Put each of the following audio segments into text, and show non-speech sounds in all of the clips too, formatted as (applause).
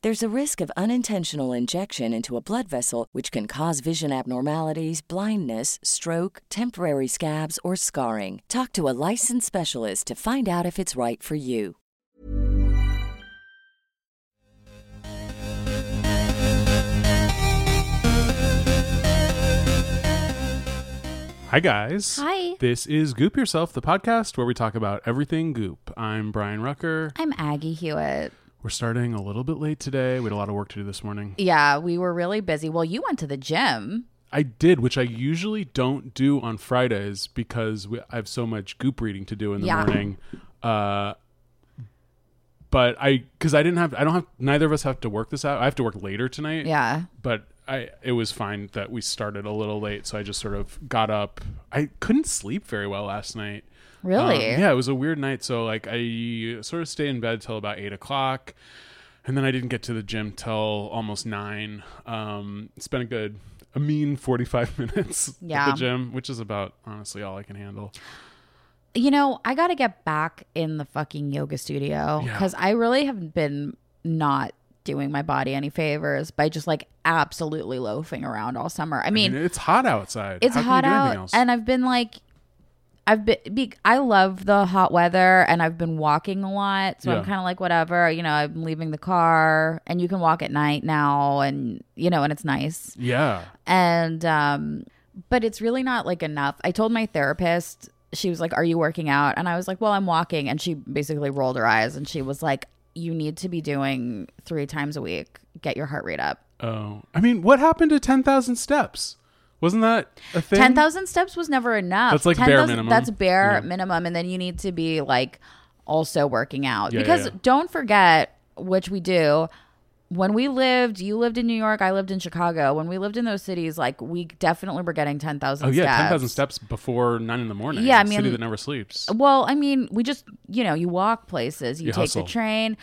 There's a risk of unintentional injection into a blood vessel, which can cause vision abnormalities, blindness, stroke, temporary scabs, or scarring. Talk to a licensed specialist to find out if it's right for you. Hi, guys. Hi. This is Goop Yourself, the podcast where we talk about everything goop. I'm Brian Rucker. I'm Aggie Hewitt. We're starting a little bit late today. We had a lot of work to do this morning. Yeah, we were really busy. Well, you went to the gym. I did, which I usually don't do on Fridays because we, I have so much goop reading to do in the Yeah. morning. Uh, but I, because I didn't have, I don't have, neither of us have to work this out. I have to work later tonight. Yeah. But I, it was fine that we started a little late. So I just sort of got up. I couldn't sleep very well last night. Really? Um, yeah, it was a weird night. So like I sort of stayed in bed till about eight o'clock, and then I didn't get to the gym till almost nine. Um, it's been a good, a mean forty-five (laughs) minutes Yeah. at the gym, which is about honestly all I can handle. You know, I got to get back in the fucking yoga studio Yeah. because I really have been not doing my body any favors by just like absolutely loafing around all summer. I I mean, mean, it's hot outside. it's How hot out and I've been like I've been be, I love the hot weather and I've been walking a lot so Yeah. I'm kind of like whatever you know I'm leaving the car and you can walk at night now and you know and it's nice yeah, and um but it's really not like enough i told my therapist she was like are you working out and i was like well i'm walking and she basically rolled her eyes and she was like you need to be doing three times a week get your heart rate up Oh, I mean, what happened to ten thousand steps? Wasn't that a thing? 10,000 steps was never enough That's like bare 10,000 minimum. that's bare Yeah. minimum and then you need to be like also working out Yeah, because yeah. don't forget which we do when we lived you lived in new york i lived in chicago when we lived in those cities like we definitely were getting 10,000 Oh yeah, steps. ten thousand steps before nine in the morning. Yeah, I mean, city that never sleeps. Well, I mean, we just, you know, you walk places, you, You take hustle. the train,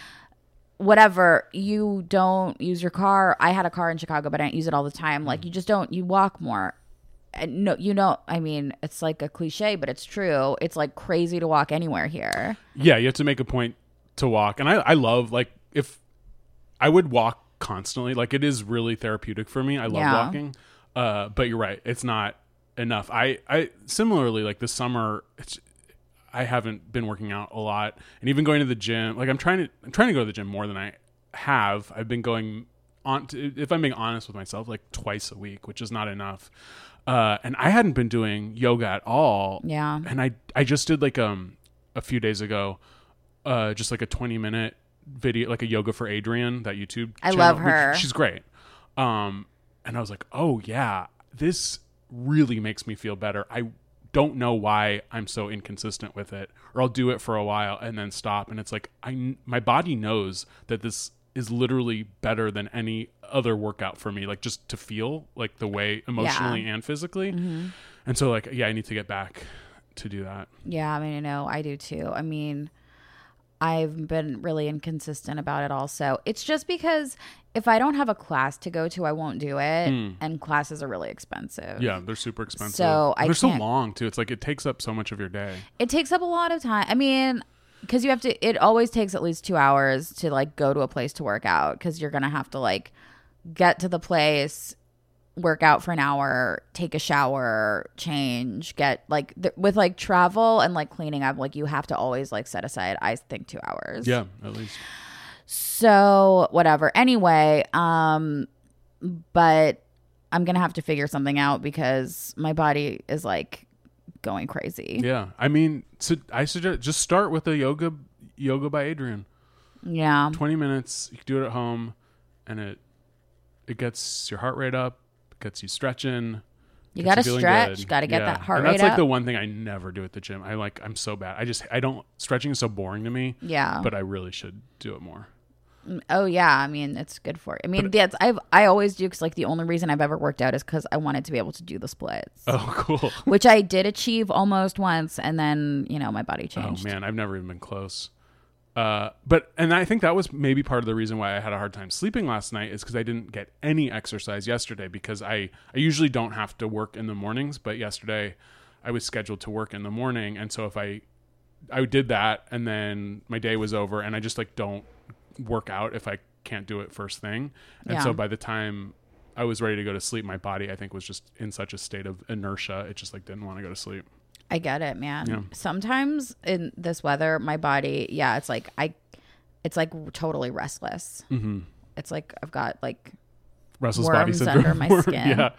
whatever. You don't use your car. I had a car in Chicago, but I don't use it all the time. Like, mm-hmm. you just don't, you walk more. And no, you know, I mean, it's like a cliche, but it's true. It's like crazy to walk anywhere here. Yeah, you have to make a point to walk, and I I love like if I would walk constantly, like it is really therapeutic for me. I love Yeah. walking, uh, but you're right, it's not enough. I I similarly like this summer, it's I haven't been working out a lot, and even going to the gym. Like I'm trying to I'm trying to go to the gym more than I have. I've been going on. To, if I'm being honest with myself, like twice a week, which is not enough. Uh, and I hadn't been doing yoga at all. Yeah. And I I just did like um a few days ago, uh, just like a 20 minute video, like a yoga for Adriene, that YouTube. I channel, love her. She's great. Um, and I was like, oh yeah, this really makes me feel better. I don't know why I'm so inconsistent with it, or I'll do it for a while and then stop. And it's like I my body knows that this is literally better than any other workout for me like just to feel like the way emotionally and physically Mm-hmm. and so like yeah i need to get back to do that Yeah, I mean, I know I do too. I mean, I've been really inconsistent about it also. It's just because if I don't have a class to go to, I won't do it. Hmm. And classes are really expensive. Yeah they're super expensive So I they're so long too it's like it takes up so much of your day It takes up a lot of time. I mean, because you have to it always takes at least two hours to like go to a place to work out because you're gonna have to like get to the place work out for an hour take a shower change get like th- with like travel and like cleaning up like you have to always like set aside i think two hours Yeah, at least. so whatever anyway um but i'm gonna have to figure something out because my body is like going crazy Yeah, I mean, so I suggest just start with a yoga yoga by Adriene. yeah Twenty minutes. You can do it at home, and it it gets your heart rate up, gets you stretching. You gotta feeling stretch, good. gotta get that heart and that's rate like the one thing I never do at the gym. I like I'm so bad. I just I don't stretching is so boring to me. Yeah. but I really should do it more. Mm, oh yeah, I mean it's good for. I mean that's I've I always do because like the only reason I've ever worked out is because I wanted to be able to do the splits, Oh, (laughs) cool. which I did achieve almost once, and then you know my body changed. Oh changed. man, I've never even been close. Uh, but and I think that was maybe part of the reason why I had a hard time sleeping last night is because I didn't get any exercise yesterday because I I usually don't have to work in the mornings, but yesterday I was scheduled to work in the morning, and so if I I did that and then my day was over, and I just like don't work out if I can't do it first thing, and Yeah. so by the time I was ready to go to sleep, my body I think was just in such a state of inertia, it just like didn't want to go to sleep. I get it, man. Yeah. Sometimes in this weather, my body, yeah, it's like I, it's like totally restless. Mm-hmm. It's like I've got like restless body syndrome. under my (laughs) skin. yeah,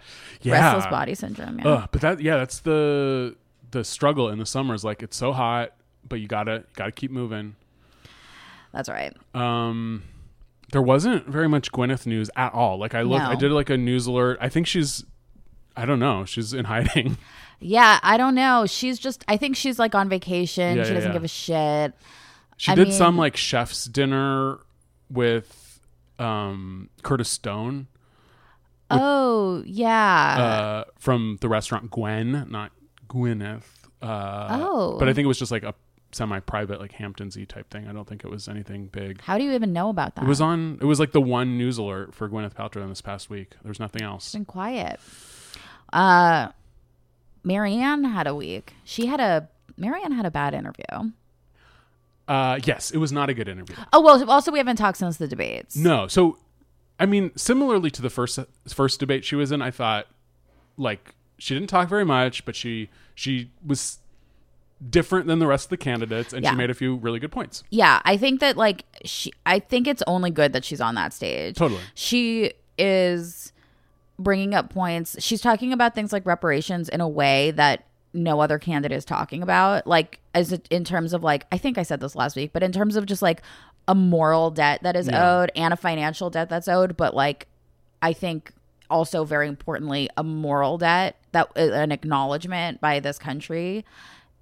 yeah. restless body syndrome. Yeah. Ugh, but that yeah, that's the the struggle in the summers. Like it's so hot, but you gotta you gotta keep moving. That's right. Um, there wasn't very much Gwyneth news at all. Like I looked, No. I did like a news alert. I think she's, I don't know, she's in hiding. (laughs) Yeah, I don't know. She's just. I think she's like on vacation. Yeah, she yeah, doesn't yeah. give a shit. She I did mean- some like chef's dinner with um Curtis Stone Oh yeah. uh, from the restaurant Gwen, not Gwyneth. Uh, Oh. but I think it was just like a semi-private, like Hamptonsy type thing. I don't think it was anything big. How do you even know about that? It was on. It was like the one news alert for Gwyneth Paltrow in this past week. There's nothing else. been quiet. Uh, Marianne had a week. She had a Marianne had a bad interview. Uh, yes, it was not a good interview. Oh well. Also, we haven't talked since the debates. No, so I mean, similarly to the first first debate she was in, I thought like she didn't talk very much, but she she was different than the rest of the candidates, and Yeah. she made a few really good points. Yeah, I think that like she. I think it's only good that she's on that stage. Totally. She is bringing up points. She's talking about things like reparations in a way that no other candidate is talking about. Like as it, in terms of like I think I said this last week, but in terms of just like a moral debt that is Yeah. owed and a financial debt that's owed, but like I think also very importantly a moral debt that an acknowledgement by this country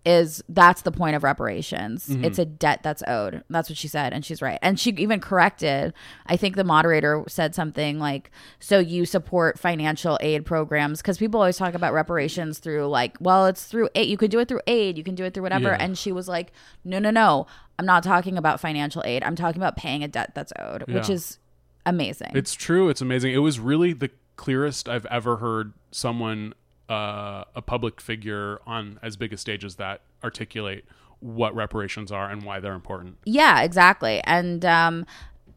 is that's the point of reparations. Mm-hmm. It's a debt that's owed. That's what she said, and she's right. And she even corrected. I think the moderator said something like, "So you support financial aid programs?" Because people always talk about reparations through like, well, it's through aid. You could do it through aid. You can do it through whatever. Yeah. And she was like, "No, no, no. I'm not talking about financial aid. I'm talking about paying a debt that's owed, which is amazing." It's true. It's amazing. It was really the clearest I've ever heard someone, uh, a public figure on as big a stage as that, articulate what reparations are and why they're important. Yeah, exactly. And um,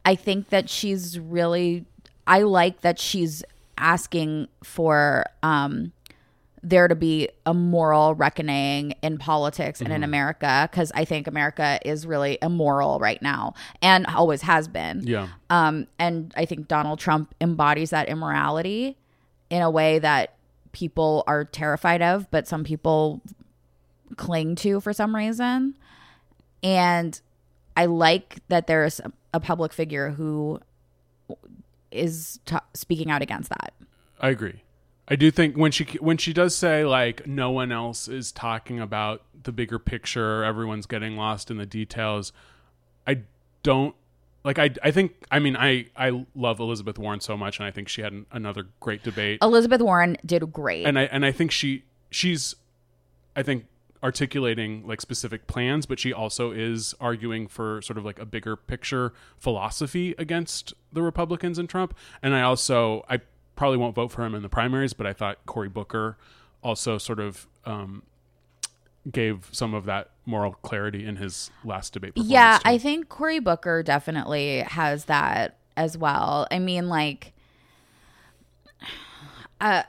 I think that she's really, I like that she's asking for um, there to be a moral reckoning in politics and in America because I think America is really immoral right now and always has been. Yeah. Um, and I think Donald Trump embodies that immorality in a way that people are terrified of, but some people cling to for some reason. And I like that there's a, a public figure who is t- speaking out against that. I agree. I do think when she when she does say like no one else is talking about the bigger picture, everyone's getting lost in the details. I don't like I I think I mean I I love Elizabeth Warren so much and I think she had an, another great debate. Elizabeth Warren did great. and I and I think she she's I think articulating like specific plans, but she also is arguing for sort of like a bigger picture philosophy against the Republicans and Trump. And I also I probably won't vote for him in the primaries, but I thought Cory Booker also sort of um, gave some of that moral clarity in his last debate. Yeah, too. I think Cory Booker definitely has that as well. I mean, like, (sighs) uh,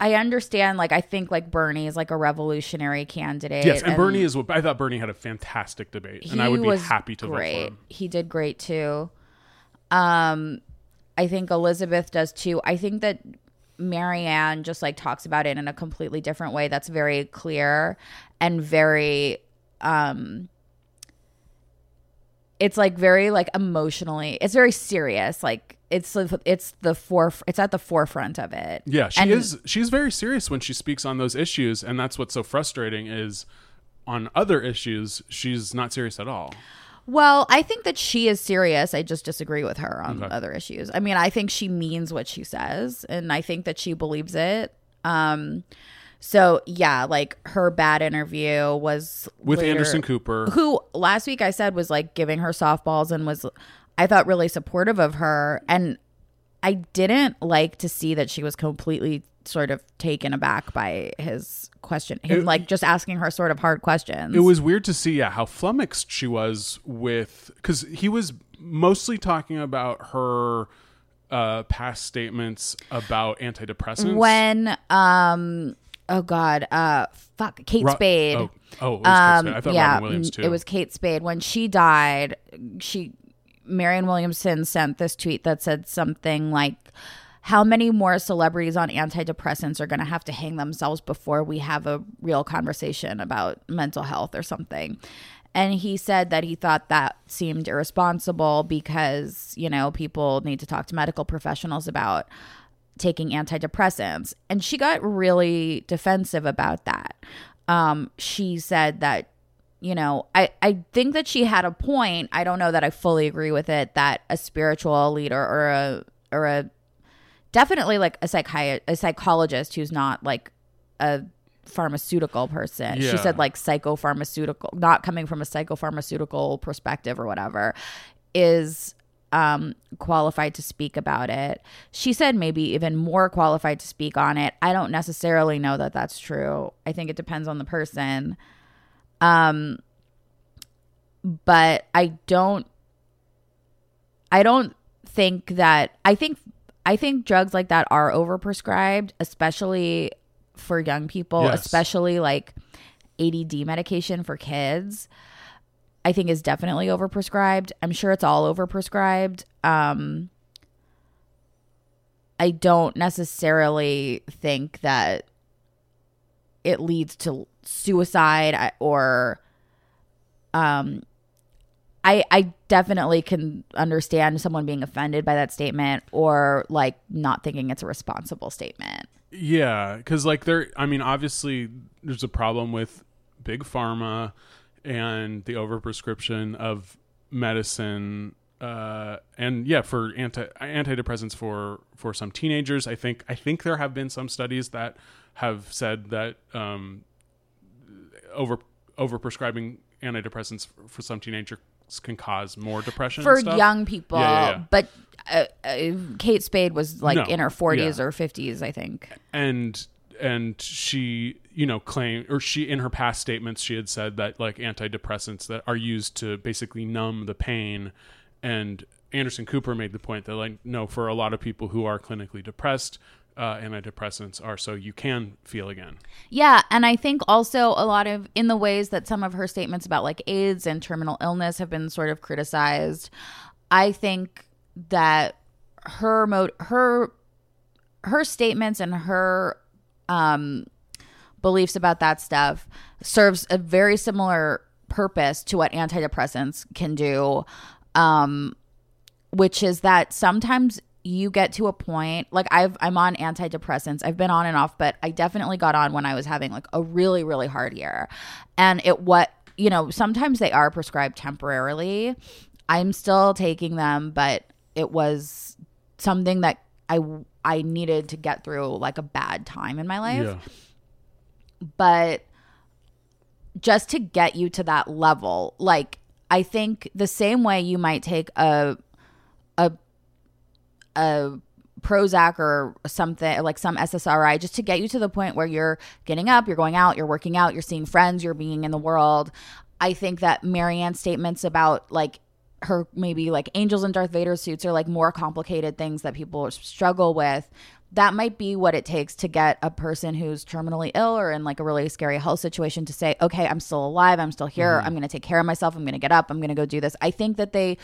I understand. Like, I think like Bernie is like a revolutionary candidate. Yes, and, Bernie is. what I thought Bernie had a fantastic debate, and I would be happy to vote great. for him. He did great too. Um, I think Elizabeth does too. I think that Marianne just like talks about it in a completely different way. That's very clear and very um it's like very like emotionally it's very serious like it's it's the fore it's at the forefront of it Yeah, she And- is. She's very serious when she speaks on those issues, and that's what's so frustrating. Is on other issues, she's not serious at all. Well, I think that she is serious. I just disagree with her on Okay. other issues. I mean, I think she means what she says, and I think that she believes it. Um, so yeah, like her bad interview was With later- Anderson Cooper, who last week I said was like giving her softballs and was, I thought really supportive of her, and I didn't like to see that she was completely sort of taken aback by his question, him It- like just asking her sort of hard questions. it was weird to see, yeah, how flummoxed she was with because he was mostly talking about her uh, past statements about antidepressants. when um oh god uh fuck Kate Ro- Spade Oh, oh it was Kate um Spade. I thought yeah Robin Williams too. it was Kate Spade when she died she Marianne Williamson sent this tweet that said something like how many more celebrities on antidepressants are going to have to hang themselves before we have a real conversation about mental health or something and he said that he thought that seemed irresponsible because you know people need to talk to medical professionals about taking antidepressants. And she got really defensive about that. Um, she said that, you know, I, I think that she had a point. I don't know that I fully agree with it that a spiritual leader or a or a definitely like a psychi- a psychologist who's not like a pharmaceutical person. She said like psychopharmaceutical, not coming from a psychopharmaceutical perspective or whatever, is um qualified to speak about it. She said maybe even more qualified to speak on it. I don't necessarily know that that's true. I think it depends on the person. Um but I don't I don't think that I think I think drugs like that are overprescribed, especially for young people, Yes. especially like ADD medication for kids. I think is definitely overprescribed. I'm sure it's all overprescribed. Um I don't necessarily think that it leads to suicide or um I I definitely can understand someone being offended by that statement or like not thinking it's a responsible statement. Yeah, because like there, I mean, obviously there's a problem with big pharma and the overprescription of medicine, uh, and yeah, for anti antidepressants for for some teenagers. I think I think there have been some studies that have said that um, over overprescribing antidepressants for, for some teenagers can cause more depression For and stuff. young people, Yeah, yeah, yeah. but uh, uh, Kate Spade was like No, in her 40s yeah. or 50s, I think. and and she you know claimed or she in her past statements she had said that like antidepressants that are used to basically numb the pain and anderson cooper made the point that like no for a lot of people who are clinically depressed uh, antidepressants are so you can feel again Yeah, and I think also a lot of in the ways that some of her statements about like AIDS and terminal illness have been sort of criticized. I think that her mode, her her statements and her um beliefs about that stuff serves a very similar purpose to what antidepressants can do um which is that sometimes you get to a point like I've I'm on antidepressants. I've been on and off, but I definitely got on when I was having like a really really hard year. And it what, you know, sometimes they are prescribed temporarily. I'm still taking them, but it was something that I I needed to get through like a bad time in my life yeah but just to get you to that level like i think the same way you might take a a Prozac or something like some SSRI just to get you to the point where you're getting up, you're going out, you're working out, you're seeing friends, you're being in the world. I think that Marianne's statements about like her maybe like angels and Darth Vader suits are like more complicated things that people struggle with. That might be what it takes to get a person who's terminally ill or in like a really scary health situation to say, okay, I'm still alive. I'm still here. Mm-hmm. I'm going to take care of myself. I'm going to get up. I'm going to go do this. I think that they,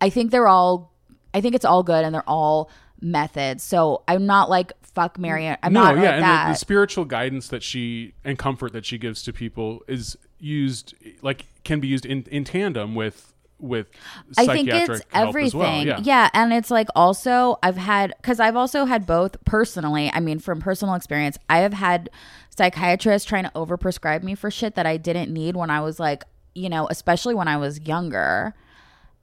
I think they're all, I think it's all good and they're all methods. So I'm not like, fuck Marianne. I'm no, not yeah, like and that. the, the spiritual guidance that she and comfort that she gives to people is used like can be used in in tandem with with I think psychiatric it's help everything. well. Yeah. and it's like also I've had because I've also had both personally. I mean, from personal experience, I have had psychiatrists trying to overprescribe me for shit that I didn't need when I was like, you know, especially when I was younger.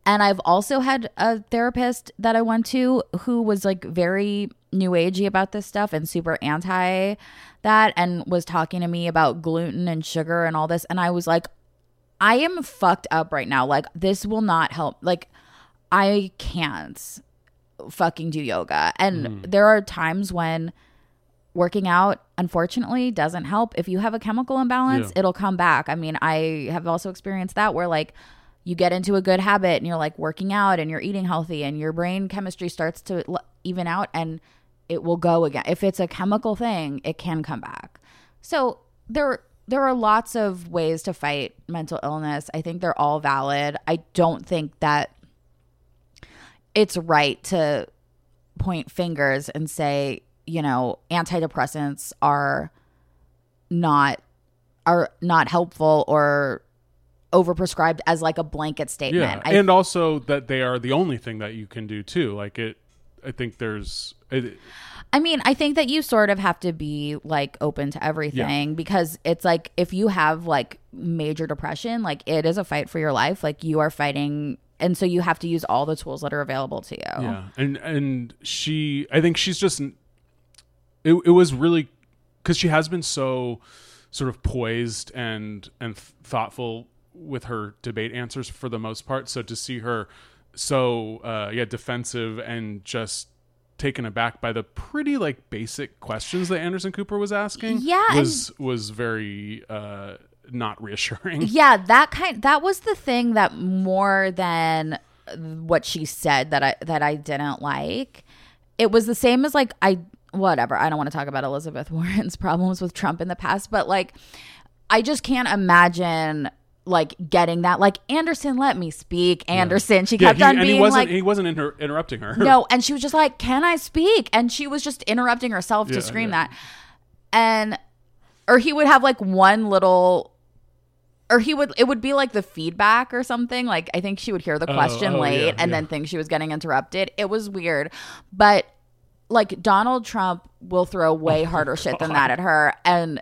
And I've also had a therapist that I went to who was like very new agey about this stuff and super anti that and was talking to me about gluten and sugar and all this. And I was like, I am fucked up right now. Like, this will not help. Like, I can't fucking do yoga. And hmm. there are times when working out, unfortunately, doesn't help. If you have a chemical imbalance, Yeah. it'll come back. I mean, I have also experienced that where, like, you get into a good habit and you're like working out and you're eating healthy and your brain chemistry starts to even out and it will go again. If it's a chemical thing, it can come back. So there there are lots of ways to fight mental illness. I think they're all valid. I don't think that it's right to point fingers and say, you know, antidepressants are not are not helpful or overprescribed as like a blanket statement. Yeah, I and also that they are the only thing that you can do too. Like it, I think there's. It, I mean, I think that you sort of have to be like open to everything because it's like if you have like major depression, like it is a fight for your life. Like you are fighting and so you have to use all the tools that are available to you. Yeah, and and she, I think she's just. It it was really because she has been so sort of poised and and thoughtful with her debate answers for the most part. So to see her so uh, yeah defensive and just taken aback by the pretty like basic questions that Anderson Cooper was asking Yeah, and- was was very uh, not reassuring. (laughs) Yeah, that kind that was the thing that more than what she said that I that I didn't like. It was the same as like I whatever. I don't want to talk about Elizabeth (laughs) Warren's problems with Trump in the past, but like I just can't imagine like getting that like Anderson let me speak. Anderson, she Yeah, kept he, on and being he wasn't like he wasn't inter- interrupting her. no, (laughs) and she was just like, "Can I speak?" And she was just interrupting herself to scream yeah. that. And or he would have like one little or he would it would be like the feedback or something. Like I think she would hear the Oh, question oh, late yeah, and yeah. then think she was getting interrupted. It was weird. But like Donald Trump will throw way Oh harder shit than that at her and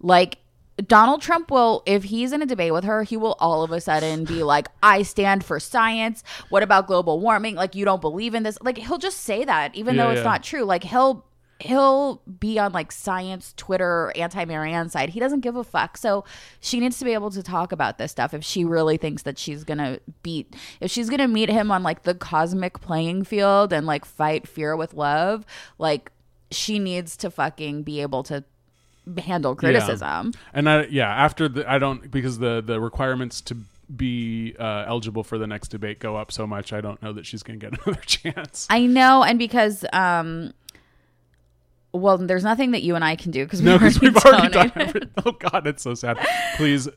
like Donald Trump will, if he's in a debate with her, he will all of a sudden be like, I stand for science. What about global warming? Like, you don't believe in this. Like, he'll just say that, even though it's yeah. not true. Like, he'll he'll be on like science Twitter anti Marianne side. He doesn't give a fuck. So she needs to be able to talk about this stuff if she really thinks that she's gonna beat if she's gonna meet him on like the cosmic playing field and like fight fear with love, like she needs to fucking be able to handle criticism. And I yeah, after the I don't because the the requirements to be uh, eligible for the next debate go up so much. I don't know that she's going to get (laughs) another chance. I know, and because um, well, there's nothing that you and I can do because no, because we've already done everything. Oh God, it's so sad. Please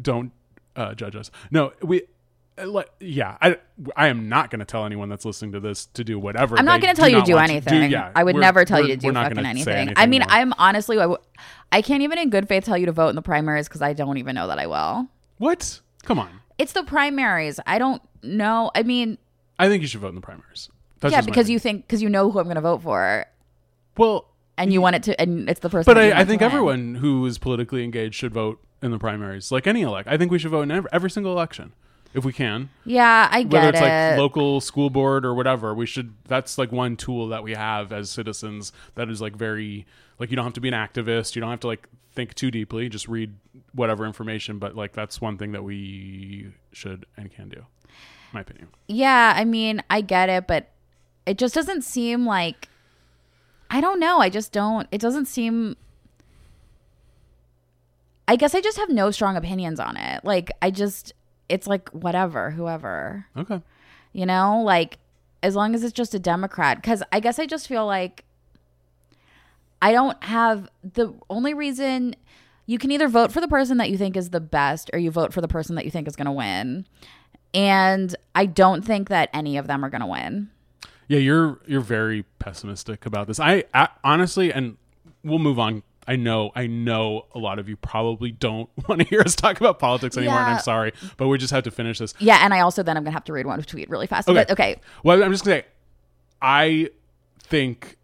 don't uh, judge us. No, we. Uh, Yeah, I I am not going to tell anyone that's listening to this to do whatever. I'm not going to tell you to do anything. yeah, I would never tell you to do fucking gonna anything. I mean, more. I'm honestly, I, w- I can't even in good faith tell you to vote in the primaries because I don't even know that I will. what? Come on, It's the primaries. I don't know. I mean, I think you should vote in the primaries. That's yeah, because you think because you know who I'm going to vote for, well, and you want it to, and it's the person. But I, I think everyone who is politically engaged should vote in the primaries, like any elect. I think we should vote in every, every single election if we can. Yeah, I get Whether it's it. like local school board or whatever, we should. That's like one tool that we have as citizens that is like very like you don't have to be an activist. You don't have to like think too deeply. Just read whatever information. But like that's one thing that we should and can do. My opinion. Yeah, I mean, I get it, but it just doesn't seem like I don't know. I just don't. It doesn't seem. I guess I just have no strong opinions on it. Like, I just, it's like whatever, whoever, Okay. you know, like as long as it's just a Democrat. Because I guess I just feel like I don't have the only reason you can either vote for the person that you think is the best or you vote for the person that you think is going to win. And I don't think that any of them are going to win. Yeah, you're you're very pessimistic about this. I, I honestly, and we'll move on. I know, I know, a lot of you probably don't (laughs) want to hear us talk about politics anymore, and I'm sorry, but we just have to finish this. Yeah, and I also then I'm gonna have to read one tweet really fast. But okay, Well, I'm just gonna say, I think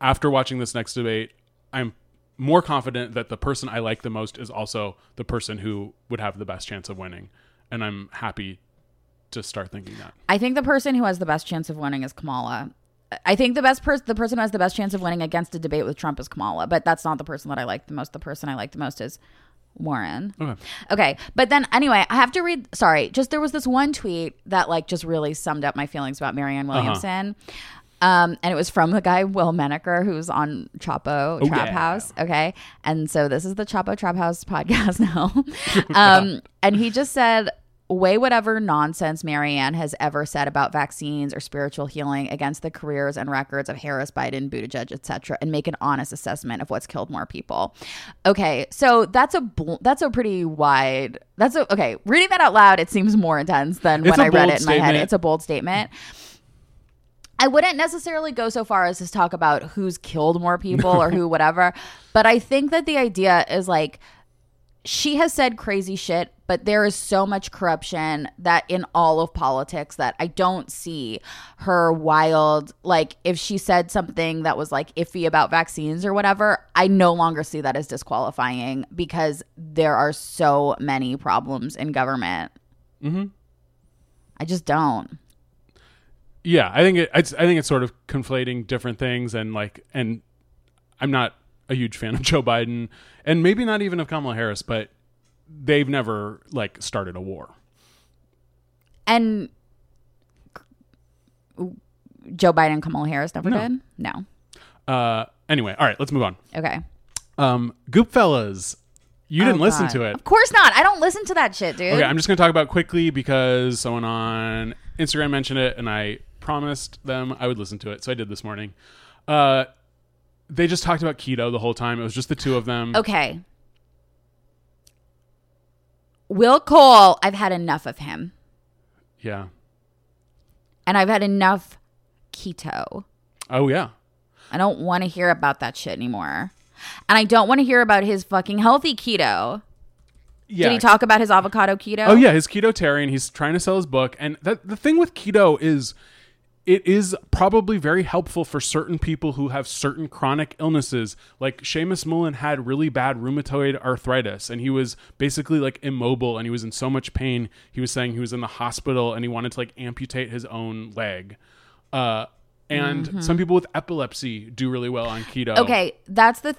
after watching this next debate, I'm more confident that the person I like the most is also the person who would have the best chance of winning, and I'm happy to start thinking that. I think the person who has the best chance of winning is Kamala. I think the best person, the person who has the best chance of winning against a debate with Trump is Kamala, but that's not the person that I like the most. The person I like the most is Warren. Okay. Okay, but then anyway, I have to read. Sorry, just there was this one tweet that like just really summed up my feelings about Marianne Uh-huh. Williamson. Um, and it was from the guy Will Menaker, who's on Chapo Oh, Trap yeah. House. Okay, and so this is the Chapo Trap House (laughs) podcast now. (laughs) um, and he just said, "Weigh whatever nonsense Marianne has ever said about vaccines or spiritual healing against the careers and records of Harris, Biden, Buttigieg, etc., and make an honest assessment of what's killed more people." Okay, so that's a bl- that's a pretty wide. That's a okay. Reading that out loud, it seems more intense than It's when I read it in my head. It's a bold statement. I wouldn't necessarily go so far as to talk about who's killed more people or (laughs) who whatever, but I think that the idea is like she has said crazy shit, but there is so much corruption that in all of politics that I don't see her wild like if she said something that was like iffy about vaccines or whatever, I no longer see that as disqualifying because there are so many problems in government. Mhm. I just don't. yeah i think it, it's i think it's sort of conflating different things and like and i'm not a huge fan of (laughs) joe biden and maybe not even of kamala harris but they've never like started a war And Joe Biden and Kamala Harris never No. did? No. uh anyway all right let's move on Okay. um goopfellas you didn't Oh, listen to it Of course not. I don't listen to that shit, dude. okay i'm just gonna talk about it quickly because someone on instagram mentioned it and i promised them i would listen to it so i did this morning uh they just talked about keto the whole time it was just the two of them okay. Will Cole, I've had enough of him. yeah And I've had enough keto. oh yeah I don't want to hear about that shit anymore. And I don't want to hear about his fucking healthy keto. yeah Did he talk about his avocado keto? Oh yeah, his keto ketotarian. He's trying to sell his book, and that the thing with keto is, it is probably very helpful for certain people who have certain chronic illnesses. Like Seamus Mullen had really bad rheumatoid arthritis, and he was basically like immobile, and he was in so much pain. He was saying he was in the hospital, and he wanted to like amputate his own leg. Uh, and some people with epilepsy do really well on keto. Mm-hmm. Okay, that's the.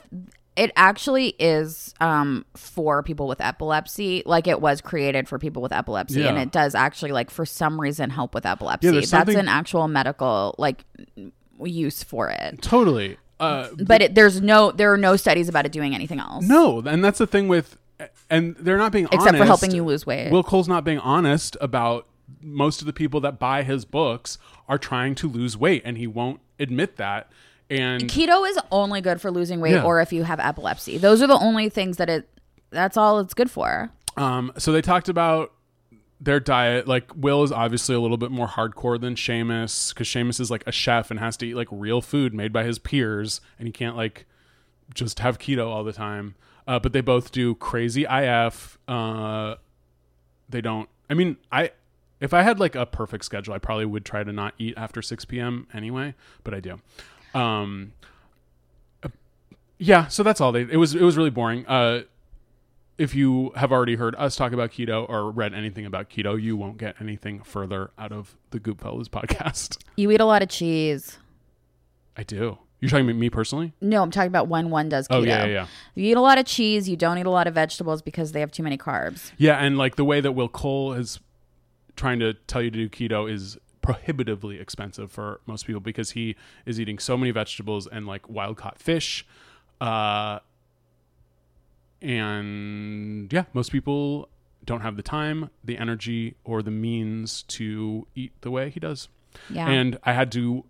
It actually is um, for people with epilepsy. Like it was created for people with epilepsy, and it does actually like for some reason help with epilepsy. Yeah, that's an actual medical like use for it. totally. Uh, But it, there's no there are no studies about it doing anything else. No, and that's the thing with, and they're not being Except for helping you lose weight. Will Cole's not being honest about most of the people that buy his books are trying to lose weight, and he won't admit that. And Keto is only good for losing weight Yeah. or if you have epilepsy. Those are the only things that it. That's all it's good for. um, so they talked about their diet. Like Will is obviously a little bit more hardcore than Seamus because Seamus is like a chef and has to eat like real food made by his peers, and he can't like just have keto all the time. Uh, but they both do crazy IF. Uh, they don't. I mean, I if I had like a perfect schedule, I probably would try to not eat after six p.m. anyway, but I do. Um, yeah, so that's all. They it was it was really boring. Uh, if you have already heard us talk about keto or read anything about keto, you won't get anything further out of the Goop Fellas podcast. (laughs) You eat a lot of cheese. I do. You're talking about me personally? No, I'm talking about when one does keto. Oh yeah, yeah, yeah. You eat a lot of cheese. You don't eat a lot of vegetables because they have too many carbs. Yeah, and like the way that Will Cole is trying to tell you to do keto is prohibitively expensive for most people because he is eating so many vegetables and like wild caught fish. Uh, and yeah, most people don't have the time, the energy, or the means to eat the way he does. Yeah. And I had to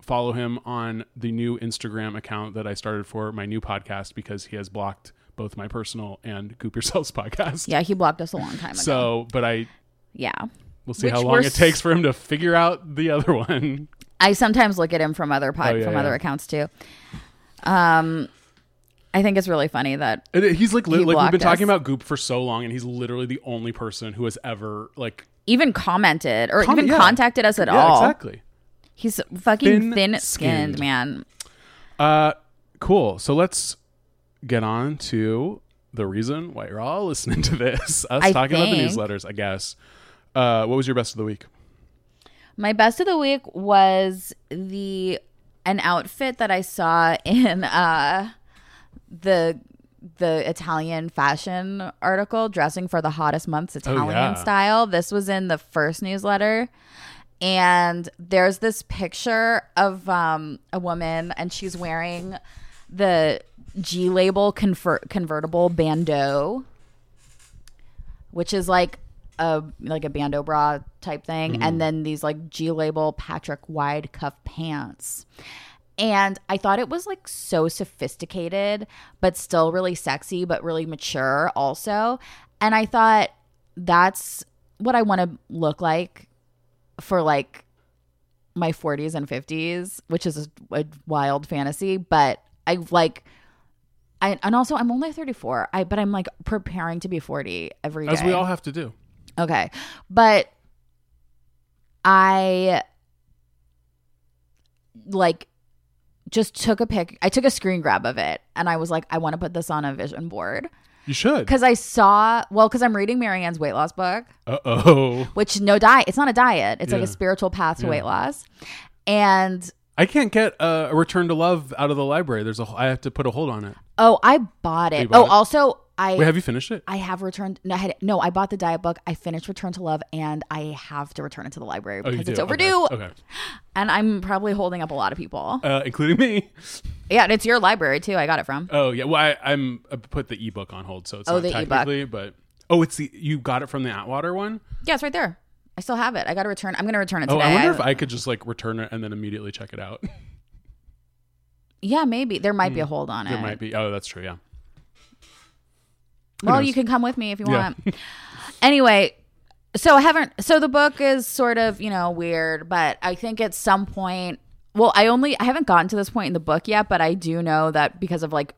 follow him on the new Instagram account that I started for my new podcast because he has blocked both my personal and Goop Yourselves (laughs) podcast. yeah, he blocked us a long time ago. So, but I yeah. We'll see Which how long it takes for him to figure out the other one. (laughs) I sometimes look at him from other pod, Oh, yeah, from yeah. other accounts too. Um, I think it's really funny that he's like, li- He like we've been talking about Goop for so long, and he's literally the only person who has ever like even commented or Comment- even yeah. contacted us at yeah, all. exactly. He's fucking Thin-skinned. thin skinned, man. Uh, cool. So let's get on to the reason why you're all listening to this. (laughs) Us I talking about the newsletters, I guess. Uh, what was your best of the week? My best of the week was the an outfit that I saw (laughs) in uh the the Italian fashion article dressing for the hottest months Italian Oh, yeah. style. This was in the first newsletter. And there's this picture of um, a woman, and she's wearing the G label convert- convertible bandeau, which is like a like a bandeau bra type thing, and mm-hmm. then these like G label Patrick wide cuff pants. And I thought it was like so sophisticated, but still really sexy, but really mature also. And I thought that's what I want to look like for like my 40s and 50s, which is a, a wild fantasy. But I like, I, and also I'm only 34. I but I'm like preparing to be 40 every day. As we all have to do. Okay. But I like just took a pic. I took a screen grab of it and I was like, I want to put this on a vision board. You should. Cause I saw, well, cause I'm reading Marianne's weight loss book, Uh oh. (laughs) which no diet, it's not a diet. It's like a spiritual path to Yeah. weight loss. And I can't get uh, a return to love out of the library. There's a. I have to put a hold on it. Oh, I bought it. Bought oh, it? also, I. Wait, have you finished it? I have returned. No I, had, no, I bought the diet book. I finished Return to Love, and I have to return it to the library Oh, because it's overdue. Okay. And I'm probably holding up a lot of people. Uh, including me. Yeah, and it's your library too. I got it from. Oh yeah. Well, I, I'm I put the ebook on hold, so it's Oh, not the ebook. technically, but oh, it's the you got it from the Atwater one. Yeah, it's right there. I still have it. I got to return. I'm going to return it today. Oh. I wonder if I could just like return it and then immediately check it out. (laughs) yeah, maybe there might be hmm. a hold on it. There might be. Oh, that's true. Yeah. Well, knows? you can come with me if you Yeah. want. (laughs) anyway, so I haven't. So the book is sort of you know weird, but I think at some point. Well, I only I haven't gotten to this point in the book yet, but I do know that because of like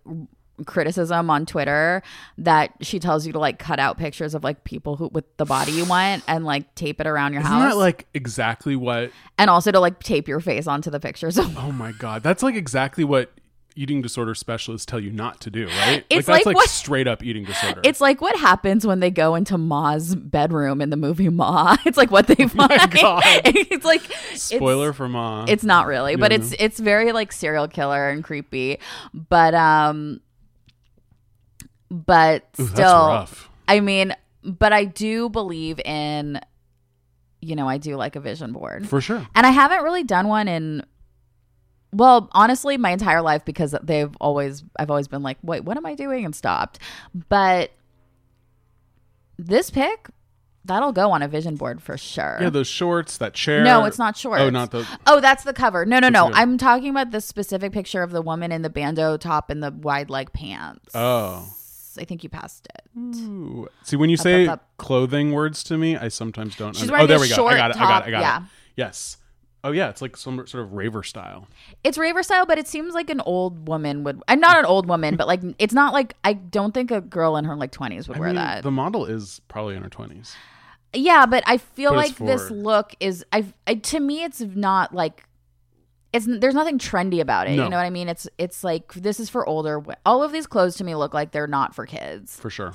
criticism on Twitter that she tells you to like cut out pictures of like people who with the body you want and like tape it around your house. Isn't house that like exactly what? and also to like tape your face onto the pictures Oh my god, that's like exactly what eating disorder specialists tell you not to do, right? It's like that's like like what- straight up eating disorder. It's like what happens when they go into Ma's bedroom in the movie Ma. (laughs) It's like what they find. Oh God. It's like spoiler It's, for Ma. it's not really, but Yeah, it's it's very like serial killer and creepy. But um, but Ooh, still. I mean, but I do believe in, you know, I do like a vision board. For sure. And I haven't really done one in well, honestly, my entire life because they've always I've always been like, "Wait, what am I doing?" and stopped. But this pick, that'll go on a vision board for sure. Yeah, those shorts, that chair. no, it's not short. Oh, not the. Oh, that's the cover. No, no, no. I'm talking about the specific picture of the woman in the bandeau top and the wide leg pants. Oh. I think you passed it. Ooh. See, when you say up, up. clothing words to me, I sometimes don't. She's under- oh, there we go. I got it. I got it. I got yeah. it. Yes. Oh yeah, it's like some sort of raver style. It's raver style, but it seems like an old woman would. I'm not an old woman, but like it's not like I don't think a girl in her like 20s would I wear mean, that. the model is probably in her twenties. yeah, but I feel But like this look is I, I to me it's not like it's there's nothing trendy about it. No. You know what I mean? It's it's like this is for older. All of these clothes to me look like they're not for kids. For sure.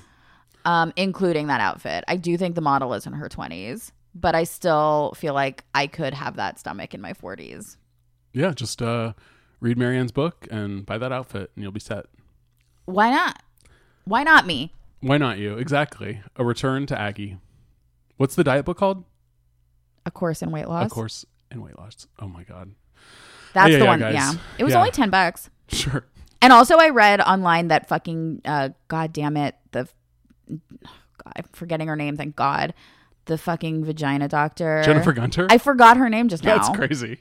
um, including that outfit. I do think the model is in her 20s, but I still feel like I could have that stomach in my 40s. Yeah, just uh, read Marianne's book and buy that outfit, and you'll be set. Why not? Why not me? Why not you? Exactly. A return to Aggie. What's the diet book called? A course in weight loss. A course in weight loss. Oh my god. That's Yeah, the yeah, one. guys. Yeah. It was Yeah. only 10 bucks. (laughs) Sure. And also, I read online that fucking, uh, God damn it, the, God, I'm forgetting her name, thank God. The fucking vagina doctor. Jennifer Gunter. I forgot her name just now. That's crazy.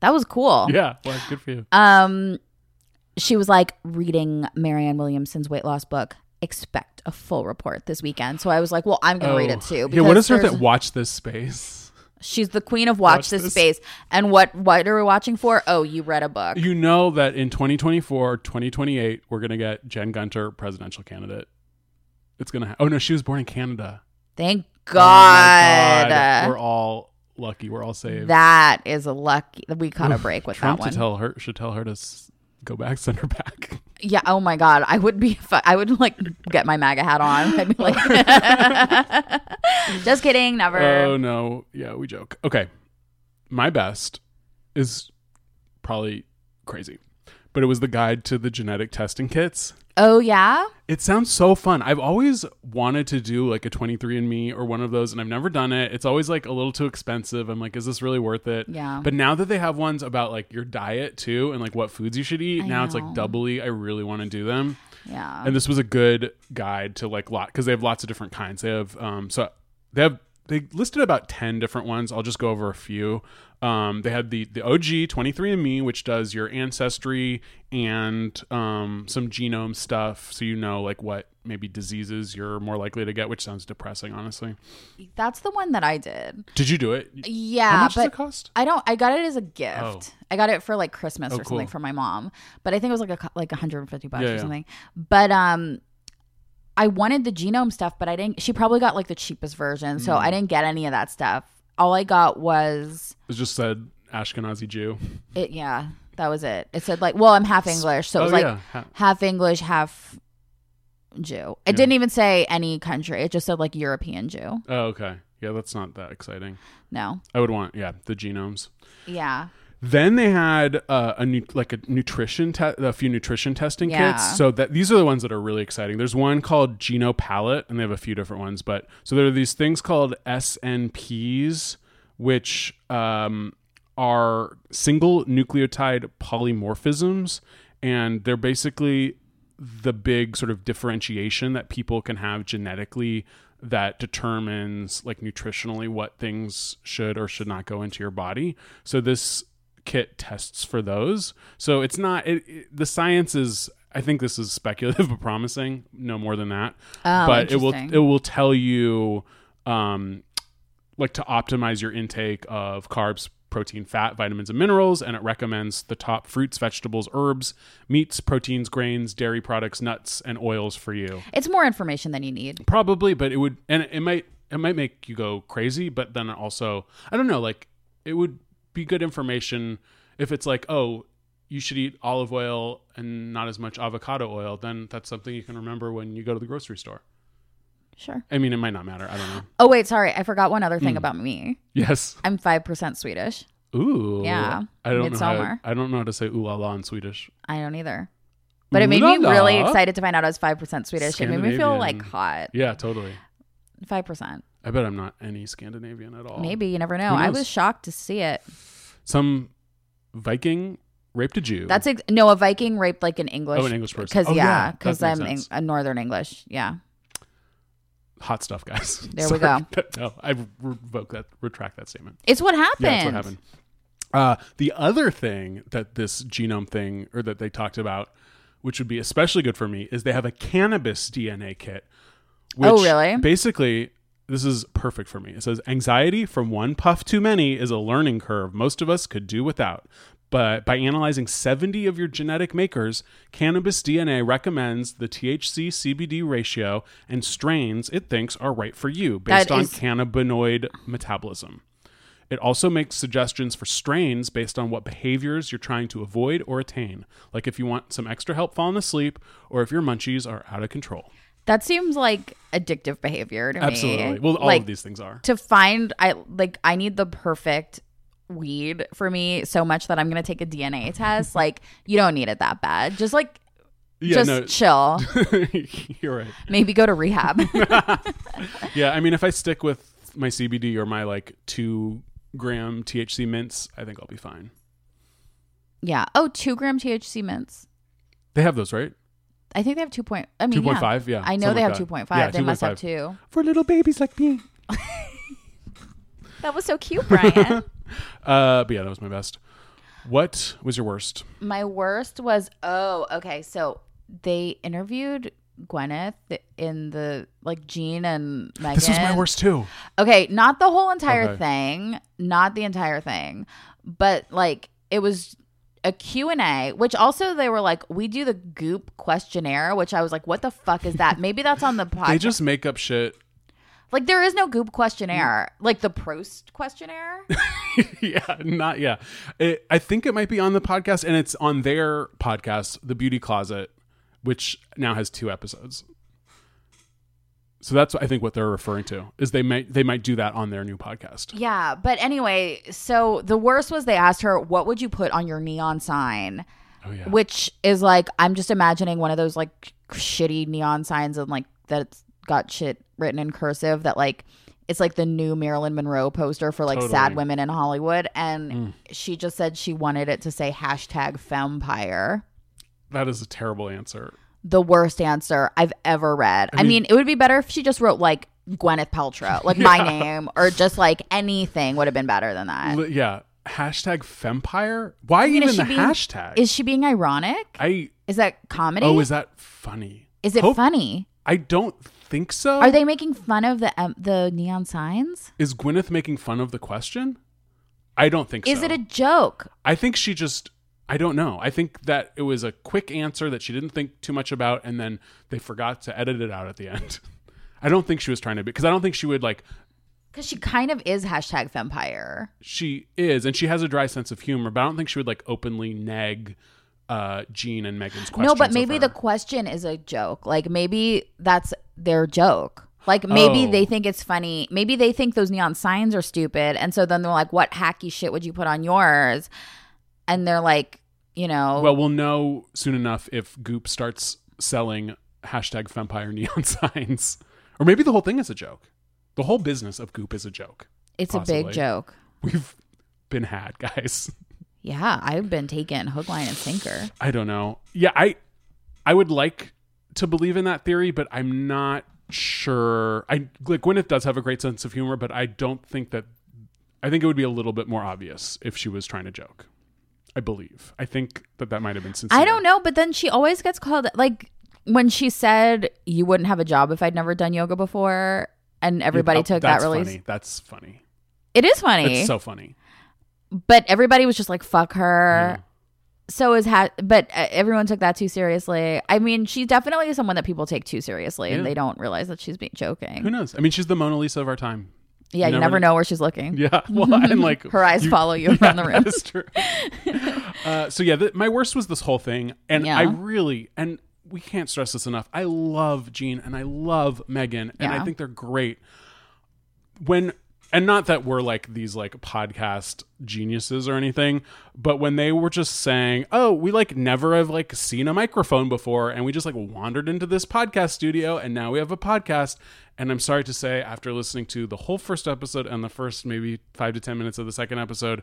That was cool. Yeah. Well, good for you. Um, she was like reading Marianne Williamson's weight loss book. Expect a full report this weekend. So I was like, well, I'm going to read it too. Oh. yeah. What because her that watch this space? She's the queen of watch, Watch this, this. space. And what what are we watching for? Oh, you read a book. You know that in 2024, 2028, we're gonna get Jen Gunter presidential candidate. It's gonna. Ha- oh no, she was born in Canada. Thank Oh God. God. We're all lucky. We're all saved. that is a lucky. We caught a break with Trump that one. to tell her should tell her to s- go back, send her back. yeah. Oh my God. I would be. I would like get my MAGA hat on. (laughs) I'd be like, (laughs) just kidding. Never. Oh no, yeah, we joke. Okay, my best is probably crazy, but it was the guide to the genetic testing kits. oh yeah. It sounds so fun. I've always wanted to do like a 23andMe or one of those, and I've never done it. It's always like a little too expensive. I'm like, is this really worth it? Yeah. But now that they have ones about like your diet too and like what foods you should eat, I now it's like doubly. I really want to do them. Yeah. And this was a good guide to like lot because they have lots of different kinds. They have um so they have they listed about 10 different ones. I'll just go over a few. Um, they had the the OG 23andMe, which does your ancestry and um, some genome stuff, so you know like what maybe diseases you're more likely to get. Which sounds depressing, honestly. That's the one that I did. Did you do it? Yeah, How much but does it cost? I don't. I got it as a gift. Oh. I got it for like Christmas Oh, or something cool. for my mom, but I think it was like a like 150 bucks Yeah, or yeah. something. But um, I wanted the genome stuff, but I didn't. She probably got like the cheapest version, so Mm. I didn't get any of that stuff. All I got was It just said Ashkenazi Jew. it. Yeah, that was it. It said like, well, I'm half English, so it Oh, was like yeah. Ha- half English, half Jew. It Yeah. didn't even say any country. It just said like European Jew. Oh, okay. Yeah, that's not that exciting. No. I would want yeah the genomes. Yeah. Then they had uh, a nu- like a nutrition te- a few nutrition testing Yeah. kits. So that these are the ones that are really exciting. There's one called GenoPalate, and they have a few different ones. But so there are these things called SNPs, which um, are single nucleotide polymorphisms, and they're basically the big sort of differentiation that people can have genetically that determines like nutritionally what things should or should not go into your body. So this kit tests for those. So it's not it, it- the science is I think this is speculative (laughs) but promising, no more than that. Oh, but it will it will tell you um like to optimize your intake of carbs, protein, fat, vitamins, and minerals, and it recommends the top fruits, vegetables, herbs, meats, proteins, grains, dairy products, nuts, and oils for you. It's more information than you need. Probably, but it would, and it might, it might make you go crazy. But then also, I don't know, like it would be good information if it's like, oh, you should eat olive oil and not as much avocado oil. Then that's something you can remember when you go to the grocery store. Sure. I mean, it might not matter. I don't know. Oh wait, sorry. I forgot one other thing Hmm. about me. Yes. I'm five percent Swedish. Ooh. Yeah. I don't know. How, Midsummer. I don't know how to say ooh la la in Swedish. I don't either. But it made me really excited to find out I was five percent Swedish. It made me feel like hot. Yeah, totally. Five percent. I bet I'm not any Scandinavian at all. Maybe you never know. I was shocked to see it. Some Viking raped a Jew. That's ex- no a Viking raped like an English. Oh, an English person. Because Oh, yeah, yeah, because that I'm makes Eng- sense. a Northern English. Yeah. hot stuff, guys. (laughs) There we Sorry. (laughs) no, I revoke that, retract that statement. It's what happened. Yeah, that's what happened. Uh, the other thing that this genome thing, or that they talked about, which would be especially good for me, is they have a cannabis DNA kit. Which Oh, really? Basically, this is perfect for me. It says anxiety from one puff too many is a learning curve most of us could do without. But by analyzing 70 of your genetic makers, Cannabis DNA recommends the THC CBD ratio and strains it thinks are right for you based That on is- cannabinoid metabolism. It also makes suggestions for strains based on what behaviors you're trying to avoid or attain, like if you want some extra help falling asleep or if your munchies are out of control. That seems like addictive behavior to me. Absolutely. Well, all like, of these things are. to find I like I need the perfect weed for me so much that I'm gonna take a DNA (laughs) test. like you don't need it that bad. Just like Yeah, just chill. (laughs) you're right. Maybe go to rehab. (laughs) Yeah, I mean, if I stick with my CBD or my like two gram THC mints, I think I'll be fine. Yeah. Oh, two gram THC mints. They have those, right? I think they have two point. I mean, 2.5, yeah, I know they like have that. two point five. Yeah, they must have two. For little babies like me. (laughs) That was so cute, Brian. (laughs) Uh, but yeah, that was my best. What was your worst? My worst was oh okay so they interviewed Gwyneth in the like Jean and Megan. This was my worst too. Okay, not the whole entire Okay. thing, not the entire thing, but like it was a Q&A, which also they were like we do the goop questionnaire, which I was like what the fuck is that? Maybe that's on the podcast. (laughs) They just make up shit. like there is no goop questionnaire, like the Proust questionnaire. (laughs) yeah, not yeah. It, I think it might be on the podcast, and it's on their podcast, The Beauty Closet, which now has two episodes. So that's I think what they're referring to is they might they might do that on their new podcast. Yeah, but anyway, so the worst was they asked her, "What would you put on your neon sign?" Oh yeah, Which is like I'm just imagining one of those like shitty neon signs and like that's got shit written in cursive that like it's like the new Marilyn Monroe poster for like sad Totally. Mm. women in Hollywood, and she just said she wanted it to say hashtag fempire. that is a terrible answer. The worst answer I've ever read. I mean, it would be better if she just wrote like Gwyneth Paltrow, like my (laughs) name, or just like anything would have been better than that. Li- yeah, hashtag Fempire. Why mean, even the being- hashtag? Is she being ironic? I Is that comedy? oh, is that funny? Is it Hope- funny? I don't think so. Are they making fun of the um, the neon signs? Is Gwyneth making fun of the question? I don't think Is so. Is it a joke? I think she just I don't know. I think that it was a quick answer that she didn't think too much about and then they forgot to edit it out at the end. (laughs) I don't think she was trying to be because I don't think she would like Because she kind of is hashtag vampire. she is and she has a dry sense of humor, but I don't think she would like openly nag uh Jean and Megan's questions. No, but maybe the question is a joke. Like maybe that's their joke. Like maybe Oh. they think it's funny. Maybe they think those neon signs are stupid, and so then they're like, "What hacky shit would you put on yours?" And they're like, you know, Well, we'll know soon enough if Goop starts selling hashtag Vampire (laughs) neon signs. Or maybe the whole thing is a joke. The whole business of Goop is a joke. it's a possibly. big joke. We've been had, (laughs) guys. Yeah, I've been taken hook, line, and sinker. I don't know. Yeah, I I would like to believe in that theory, but I'm not sure. I like Gwyneth does have a great sense of humor, but I don't think that I think it would be a little bit more obvious if she was trying to joke. I believe. I think that that might have been sincere. I don't know, but then she always gets called like when she said you wouldn't have a job if I'd never done yoga before, and everybody Oh, took that really. Funny. That's funny. It is funny, It's so funny. but everybody was just like "fuck her." So is ha- but uh, everyone took that too seriously. I mean, she definitely is someone that people take too seriously, and they don't realize that she's being joking. Who knows? I mean, she's the Mona Lisa of our time. Yeah, you never never know where she's looking. (laughs) Yeah. Well, and (laughs) like Her eyes follow you (laughs) around the room. That is true. uh, so yeah, my worst was this whole thing, and Yeah. I really and we can't stress this enough. I love Jean and I love Megan, and I think they're great. When and not that we're like these like podcast geniuses or anything, but when they were just saying, "Oh, we like never have like seen a microphone before, and we just like wandered into this podcast studio, and now we have a podcast." And I'm sorry to say, after listening to the whole first episode and the first maybe five to ten minutes of the second episode,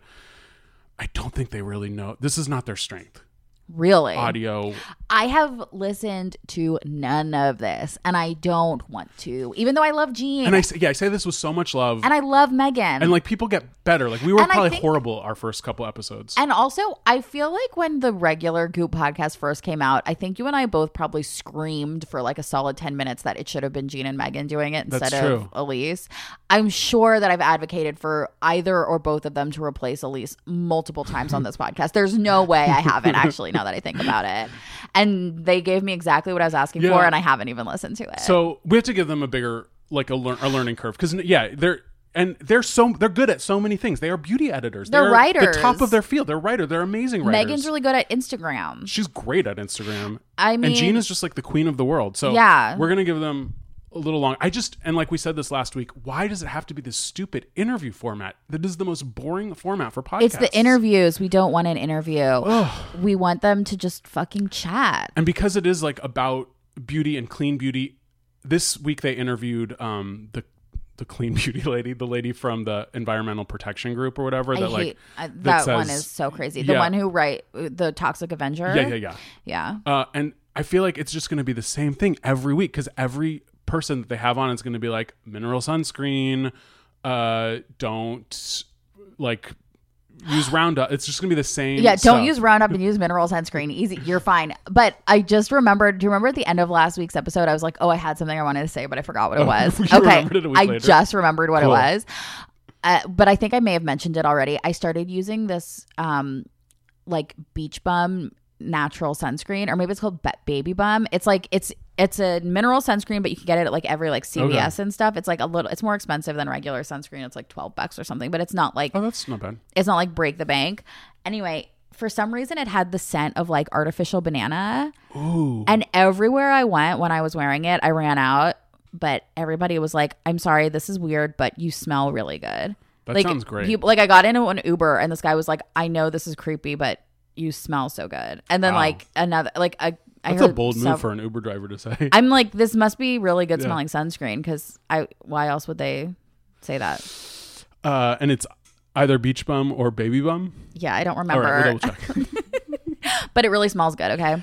I don't think they really know. This is not their strength. Really, Audio. I have listened to none of this, and I don't want to, even though I love Jean And I say, yeah, I say this with so much love. and I love Megan. and like people get better. Like we were And probably think- horrible our first couple episodes. And also, I feel like when the regular Goop podcast first came out, I think you and I both probably screamed for like a solid 10 minutes that it should have been Jean and Megan doing it instead of. Elise. I'm sure that I've advocated for either or both of them to replace Elise multiple times on this (laughs) podcast. There's no way I haven't actually, now that I think about it. And they gave me exactly what I was asking Yeah. for, and I haven't even listened to it. So we have to give them a bigger like a, lear- a learning curve because yeah they're and they're so they're good at so many things. They are beauty editors. They're the writers. The top of their field. They're writer. They're amazing writers. Megan's really good at Instagram. she's great at Instagram. I mean, and Jean is just like the queen of the world. So Yeah. we're gonna give them a little long. I just and like we said this last week. Why does it have to be this stupid interview format? That is the most boring format for podcasts. it's the interviews. We don't want an interview. We want them to just fucking chat. and because it is like about beauty and clean beauty this week they interviewed um the the clean (laughs) beauty lady, the lady from the environmental protection group or whatever. I that like hate I, that, one is so crazy. The Yeah. one who write the Toxic Avenger. Yeah, yeah, yeah. yeah. Uh, and I feel like it's just going to be the same thing every week because every person that they have on is going to be like mineral sunscreen. Uh, don't like use (gasps) Roundup. It's just going to be the same. Yeah, don't stuff. use Roundup and use mineral sunscreen. Easy, you're fine. But I just remembered. Do you remember at the end of last week's episode? I was like, "Oh, I had something I wanted to say, but I forgot what it (laughs) was." you okay, it I later? just remembered what Cool. it was. Uh, but I think I may have mentioned it already. I started using this, um, like Beach Bum natural sunscreen, or maybe it's called Baby Bum. It's like it's it's a mineral sunscreen, but you can get it at like every like CVS and stuff. It's like a little. It's more expensive than regular sunscreen. It's like twelve bucks or something, but it's not like Oh, that's not bad. it's not like break the bank. Anyway, for some reason it had the scent of like artificial banana. Ooh. And everywhere I went when I was wearing it, I ran out. But everybody was like, I'm sorry, this is weird, but you smell really good. That like, sounds great. people- like I got into an Uber and this guy was like, I know this is creepy, but you smell so good. And then Wow. like another like a I That's a heard bold move for an Uber driver to say. I'm like, this must be really good Yeah. smelling sunscreen because I why else would they say that? Uh, and it's either beach bum or baby bum. Yeah, I don't remember. right, we'll (laughs) but it really smells good, okay?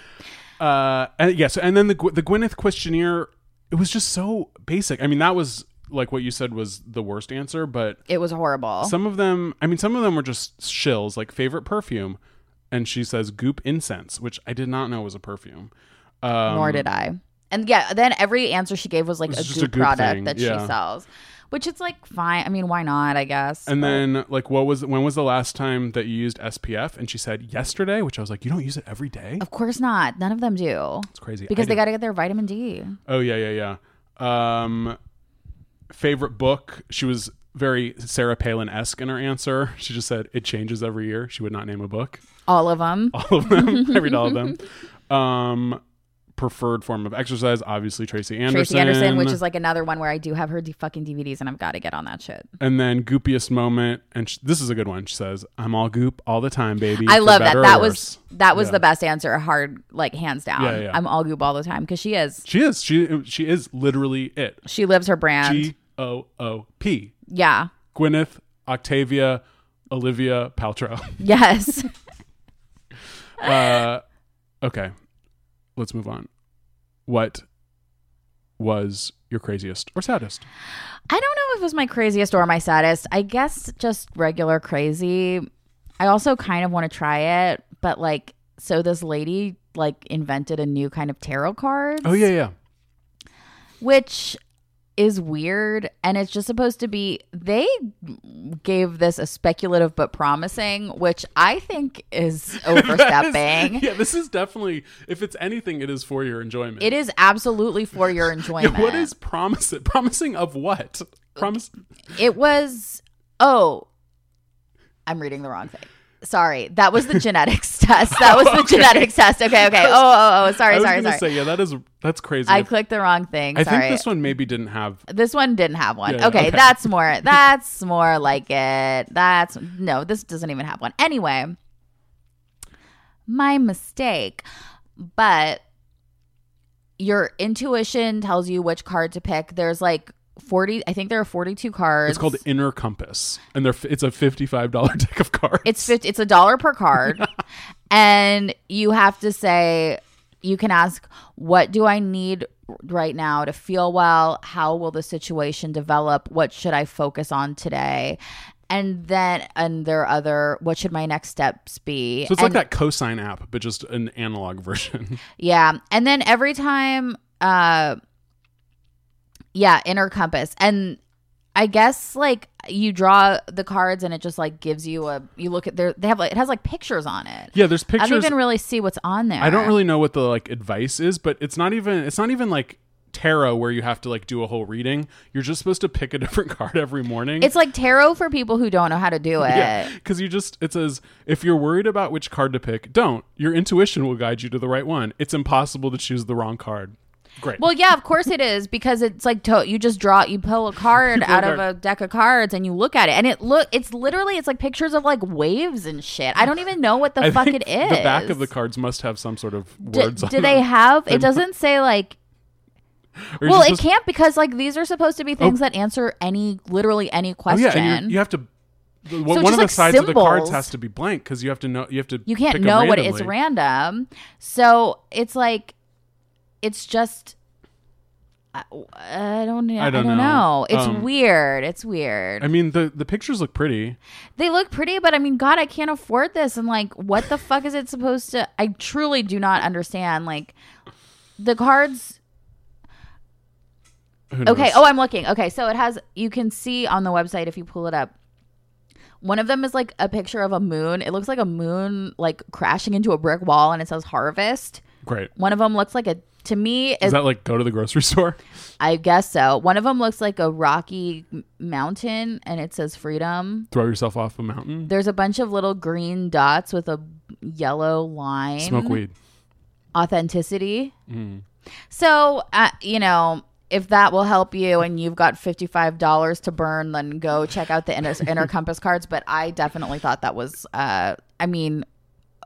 Uh, and yes, and then the the Gwyneth questionnaire, it was just so basic. I mean, that was like what you said was the worst answer, but It was horrible. some of them, I mean, some of them were just shills, like favorite perfume, and she says Goop incense, which I did not know was a perfume. Um, Nor did I. And yeah, then every answer she gave was like a just a Goop Goop product thing, that yeah. she sells, which it's like fine. I mean, why not? I guess. And But then, like, what was when was the last time that you used SPF? And she said yesterday, which I was like, you don't use it every day. of course not. None of them do It's crazy because they got to get their vitamin D. Oh yeah, yeah, yeah. Um, favorite book? She was very Sarah Palin esque in her answer. She just said it changes every year. She would not name a book. (laughs) All of them. All of them. I read all of them. Um, preferred form of exercise, obviously Tracy Anderson. Tracy Anderson, which is like another one where I do have her d- fucking DVDs and I've got to get on that shit. and then goopiest moment, and sh- this is a good one. She says, "I'm all goop all the time, baby." I love that. That was that was Yeah. the best answer. Hard, like hands down. Yeah, yeah. I'm all Goop all the time because she is. She is. She she is literally it. She lives her brand. G O O P. yeah. Gwyneth, Octavia, Olivia Paltrow. Yes. (laughs) uh, okay, let's move on. What was your craziest or saddest? I don't know if it was my craziest or my saddest. I guess just regular crazy. I also kind of want to try it, but like, so this lady like invented a new kind of tarot cards. Oh yeah, yeah. which is weird and it's just supposed to be they gave this a speculative but promising which i think is (laughs) overstepping yeah, this is definitely. If it's anything, it is for your enjoyment. it is absolutely for your (laughs) Yeah, enjoyment what is promising? Promising of what? Promise. it was oh i'm reading the wrong thing sorry that was the genetics (laughs) test that was the (laughs) Okay. genetics test okay okay oh, oh oh oh sorry was sorry gonna sorry say, yeah, that is that's crazy. i If- clicked the wrong thing I think this one maybe didn't have. This one didn't have one. Yeah, okay, okay. that's more that's more like it. That's no, this doesn't even have one. Anyway, my mistake. But your intuition tells you which card to pick. There's like 40 I think there are 42 cards. It's called Inner Compass, and they're, it's a fifty-five dollar (laughs) deck of cards. It's 50, it's a dollar per card. (laughs) and you have to say you can ask what do I need right now to feel well? How will the situation develop? What should I focus on today? And then and there are other what should my next steps be? so it's And- like that cosine app, but just an analog version. (laughs) Yeah. And then every time uh yeah, inner compass. And I guess like you draw the cards and it just like gives you a you look at there they have like it has like pictures on it. yeah, there's pictures. I don't even really see what's on there. I don't really know what the like advice is, but it's not even it's not even like tarot where you have to like do a whole reading. You're just supposed to pick a (laughs) different card every morning. It's like tarot for people who don't know how to do it. yeah, because you just it says if you're worried about which card to pick, don't. Your intuition will guide you to the right one. It's impossible to choose the wrong card. Great. Well, yeah, of course it is because it's like to- you just draw, you pull a card pull a out of card. a deck of cards and you look at it, and it look, it's literally, it's like pictures of like waves and shit. I don't even know what the I fuck it is. The back of the cards must have some sort of words. do on they them. have? They It doesn't say like. Well, it can't because like these are supposed to be oh. things that answer any literally any Oh question. yeah, and you're, you have to. So one just of the like sides of the cards has to be blank because you have to know. You have to. you can't know what it's random. So it's like it's just I, I don't I, I don't don't know. know. It's Um, weird. It's weird. I mean, the the pictures look pretty. they look pretty, but I mean, God, I can't afford this. And like, what the fuck is it supposed to? I truly do not understand. Like, the cards. Okay. Oh, I'm looking. Okay, so it has. You can see on the website if you pull it up. One of them is like a picture of a moon. It looks like a moon like crashing into a brick wall, and it says harvest. great. One of them looks like a. To me, Is that like go to the grocery (laughs) store? I guess so. One of them looks like a rocky mountain, and it says freedom. Throw yourself off a mountain. There's a bunch of little green dots with a yellow line. Smoke weed. Authenticity. Mm. So, uh, you know, if that will help you and you've got $55 to burn, then go check out the inner, (laughs) inner compass cards. But I definitely thought that was, uh, I mean,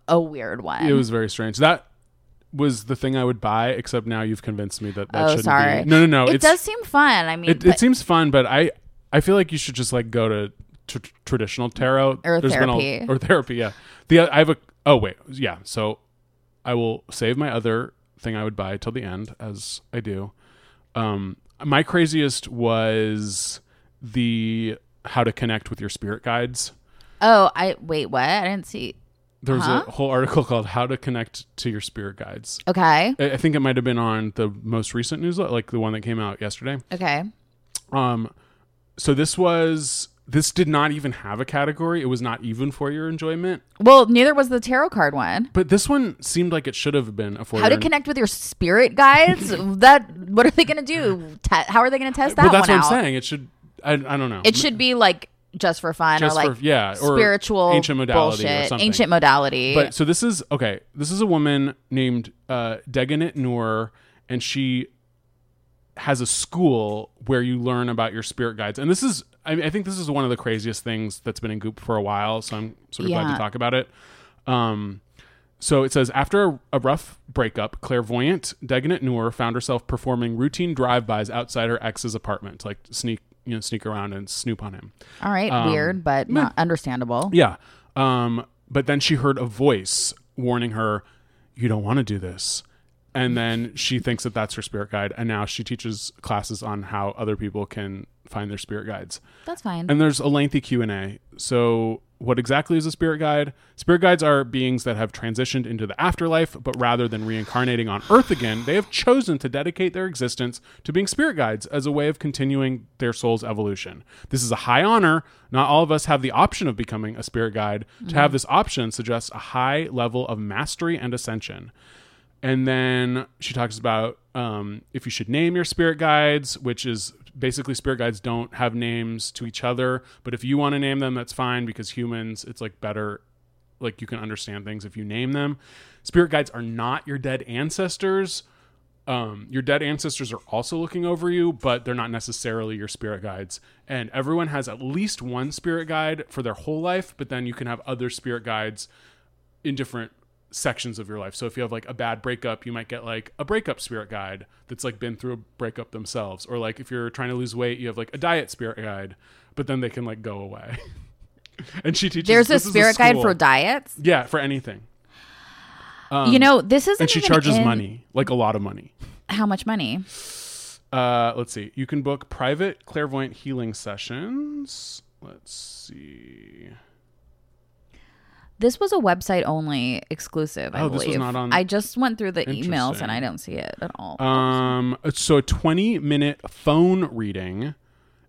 a weird one. It was very strange. That was the thing I would buy, except now you've convinced me that that oh, shouldn't sorry. be. No, no, no. It does seem fun. I mean, It, it seems fun, but I I feel like you should just like go to tr- traditional tarot Or There's been a- therapy. or therapy. Yeah. The I have a oh wait yeah. So I will save my other thing I would buy till the end as I do. Um, my craziest was the how to connect with your spirit guides. oh, I wait, what? I didn't see. There was Huh? a whole article (laughs) called "How to Connect to Your Spirit Guides." Okay. I I think it might have been on the most recent newsletter, like the one that came out yesterday. Okay. Um, so this was this did not even have a category. It was not even for your enjoyment. Well, neither was the tarot card one. But this one seemed like it should have been a for How to your connect with your spirit guides? (laughs) that what are they going to do? Te- how are they going to test that But that's what out? I'm saying. It should. I, I don't know. It should be like just for fun Just or like for- yeah, or spiritual ancient modality or something. ancient modality. But so this is okay. This is a woman named uh, Deganit Nuur, and she has a school where you learn about your spirit guides. And this is, I, I think, this is one of the craziest things that's been in Goop for a while. So I'm sort of glad to talk about it. Um, so it says after a, a rough breakup, clairvoyant Deganit Nuur found herself performing routine drive-bys outside her ex's apartment, like sneak, you know, sneak around and snoop on him. All right, um, weird, but not understandable. Yeah. Um, but then she heard a voice warning her, "You don't want to do this." And then she thinks that that's her spirit guide, and now she teaches classes on how other people can find their spirit guides. That's fine. And there's a lengthy Q and A. So, what exactly is a spirit guide? Spirit guides are beings that have transitioned into the afterlife, but rather than reincarnating on Earth again, they have chosen to dedicate their existence to being spirit guides as a way of continuing their soul's evolution. This is a high honor. Not all of us have the option of becoming a spirit guide. To have this option suggests a high level of mastery and ascension. And then she talks about um, if you should name your spirit guides, which is basically spirit guides don't have names to each other. But if you want to name them, that's fine because humans, it's like better, like you can understand things if you name them. Spirit guides are not your dead ancestors. Um, your dead ancestors are also looking over you, but they're not necessarily your spirit guides. And everyone has at least one spirit guide for their whole life, but then you can have other spirit guides in different sections of your life. So if you have like a bad breakup, you might get like a breakup spirit guide that's like been through a breakup themselves. Or like if you're trying to lose weight, you have like a diet spirit guide, but then they can like go away. (laughs) and she teaches There's a is spirit guide for diets. Yeah, for anything. you know, this isn't Um, And she charges in- money, like a lot of money. How much money? Uh, let's see. You can book private clairvoyant healing sessions. Let's see. This was a website only exclusive. I Oh, this was not on- I just went through the emails and I don't see it at all. Um, so a 20 minute phone reading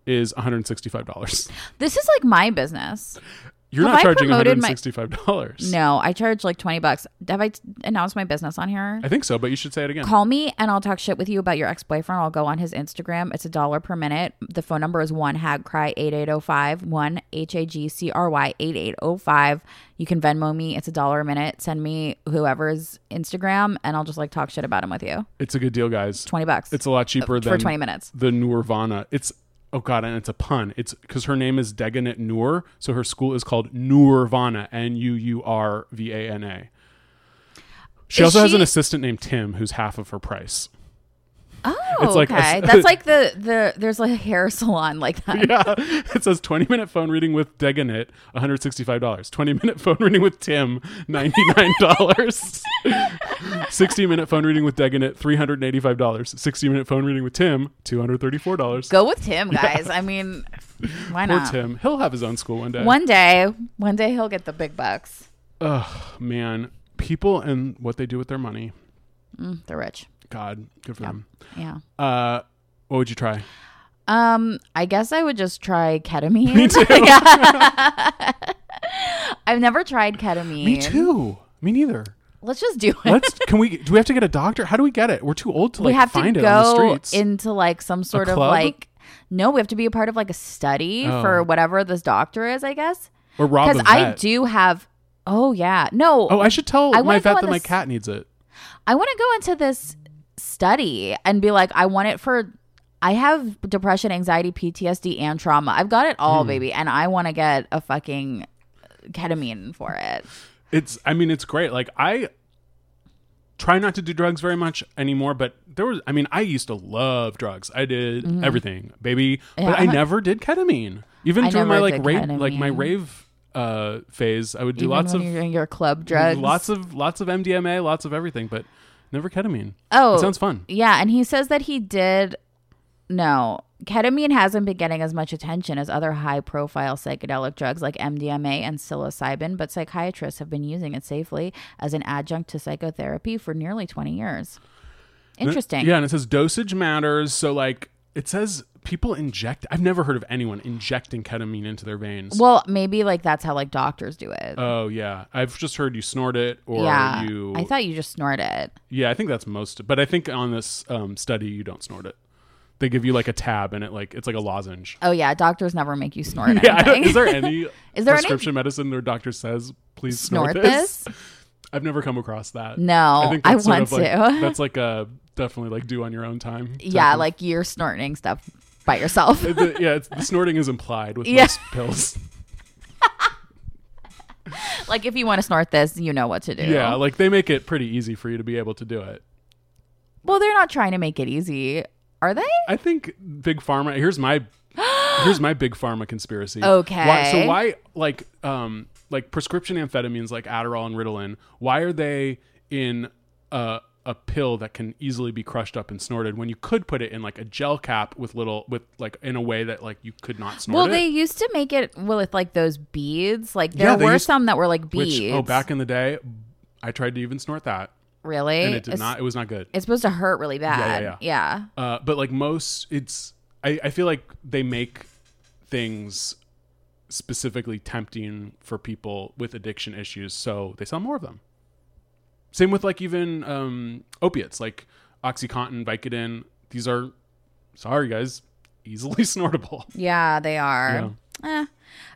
is $165. this is like my business. You're Have not I charging promoted my- $165. No, I charge like twenty bucks. Have I t- announced my business on here? I think so, but you should say it again. Call me and I'll talk shit with you about your ex boyfriend. I'll go on his Instagram. It's a dollar per minute. The phone number is one hagcry eight eight zero five one h a g c r y eight eight zero five. You can Venmo me. It's a dollar a minute. Send me whoever's Instagram and I'll just like talk shit about him with you. It's a good deal, guys. Twenty bucks. It's a lot cheaper for than 20 minutes. The Nirvana. It's oh god, and it's a pun. It's because her name is Deganit Nuur, so her school is called Nuurvana. N U U R V A N A. She Is also has an assistant named Tim, who's half of her price. Oh, It's like a- okay. That's (laughs) like the the there's like a hair (laughs) salon like that. yeah, it says 20 minute phone reading with Deganit, $165. 20 minute phone reading with Tim, $99. (laughs) 60 minute phone reading with Deganit, $385. 60 minute phone reading with Tim, $234. Go with Tim, guys. I mean, why not? not? Tim. He'll have his own school one day. One day, one day he'll get the big bucks. Ugh, man. People and what they do with their money. Mm, they're rich. God, good for them. Yeah. Uh, what would you try? Um, I guess I would just try ketamine. (laughs) Me too. (laughs) I've never tried ketamine. Me too. Me neither. Let's just do it. Let's. Can we? Do we have to get a doctor? How do we get it? We're too old to like we have find to it on the go streets. into like some sort of like no, we have to be a part of like a study Oh. for whatever this doctor is, I guess. or rob Because I do have Oh yeah. No. Oh, I should tell I my vet that my cat needs it. I want to go into this study and be like, I want it for. I have depression, anxiety, PTSD, and trauma. I've got it all, Hmm. baby, and I want to get a fucking ketamine for it. It's. I mean, it's great. Like I try not to do drugs very much anymore, but there was. I mean, I used to love drugs. I did everything, baby, Mm-hmm. Yeah, but I never did ketamine. Even I during my like rave, like my rave uh phase, I would do Even lots of your club drugs. lots of lots of MDMA, lots of everything, but never ketamine. Oh, it sounds fun. Yeah, and he says that he did. No, ketamine hasn't been getting as much attention as other high-profile psychedelic drugs like MDMA and psilocybin, but psychiatrists have been using it safely as an adjunct to psychotherapy for nearly 20 years. Interesting. Yeah, and it says dosage matters. So like it says people inject. I've never heard of anyone injecting ketamine into their veins. Well, maybe like that's how like doctors do it. Oh yeah, I've just heard you snort it or yeah, you. I thought you just snort it. yeah, I think that's most. But I think on this um, study you don't snort it. They give you like a tab and it like it's like a lozenge. Oh yeah, doctors never make you snort (laughs) Yeah, I don't- anything. is there any (laughs) Is there any- prescription medicine where doctor says please snort, snort this? this? (laughs) I've never come across that. No, I think I want like, to. That's like a definitely like do on your own time. yeah, of- like you're snorting stuff by yourself. The- yeah, it's, the snorting is implied with Yeah. most pills. (laughs) like if you want to snort this, you know what to do. Yeah, like they make it pretty easy for you to be able to do it. Well, they're not trying to make it easy, are they? I think big pharma. Here's my (gasps) here's my big pharma conspiracy. Okay. Why, so why like um like prescription amphetamines like Adderall and Ritalin? Why are they in a a pill that can easily be crushed up and snorted when you could put it in like a gel cap with little with like in a way that like you could not snort Well, it? they used to make it well, with like those beads. Like there Yeah, they were used- some that were like Which beads. oh back in the day, I tried to even snort that really? and it did it's, not. It was not good. It's supposed to hurt really bad. yeah, yeah. Uh, but like most, it's I, I feel like they make things specifically tempting for people with addiction issues, so they sell more of them. Same with like even um, opiates like OxyContin, Vicodin. These are sorry guys, easily (laughs) snortable. Yeah, they are. Eh.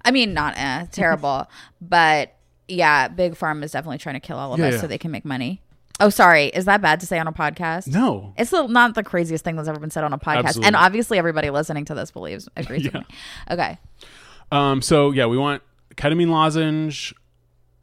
I mean, not eh, terrible, (laughs) but yeah, big pharma is definitely trying to kill all of Yeah, us yeah. so they can make money. Oh, sorry. Is that bad to say on a podcast? No, It's the- not the craziest thing that's ever been said on a podcast, Absolutely. and obviously everybody listening to this believes agrees with (laughs) me. Okay, Um, so yeah, we want ketamine lozenge.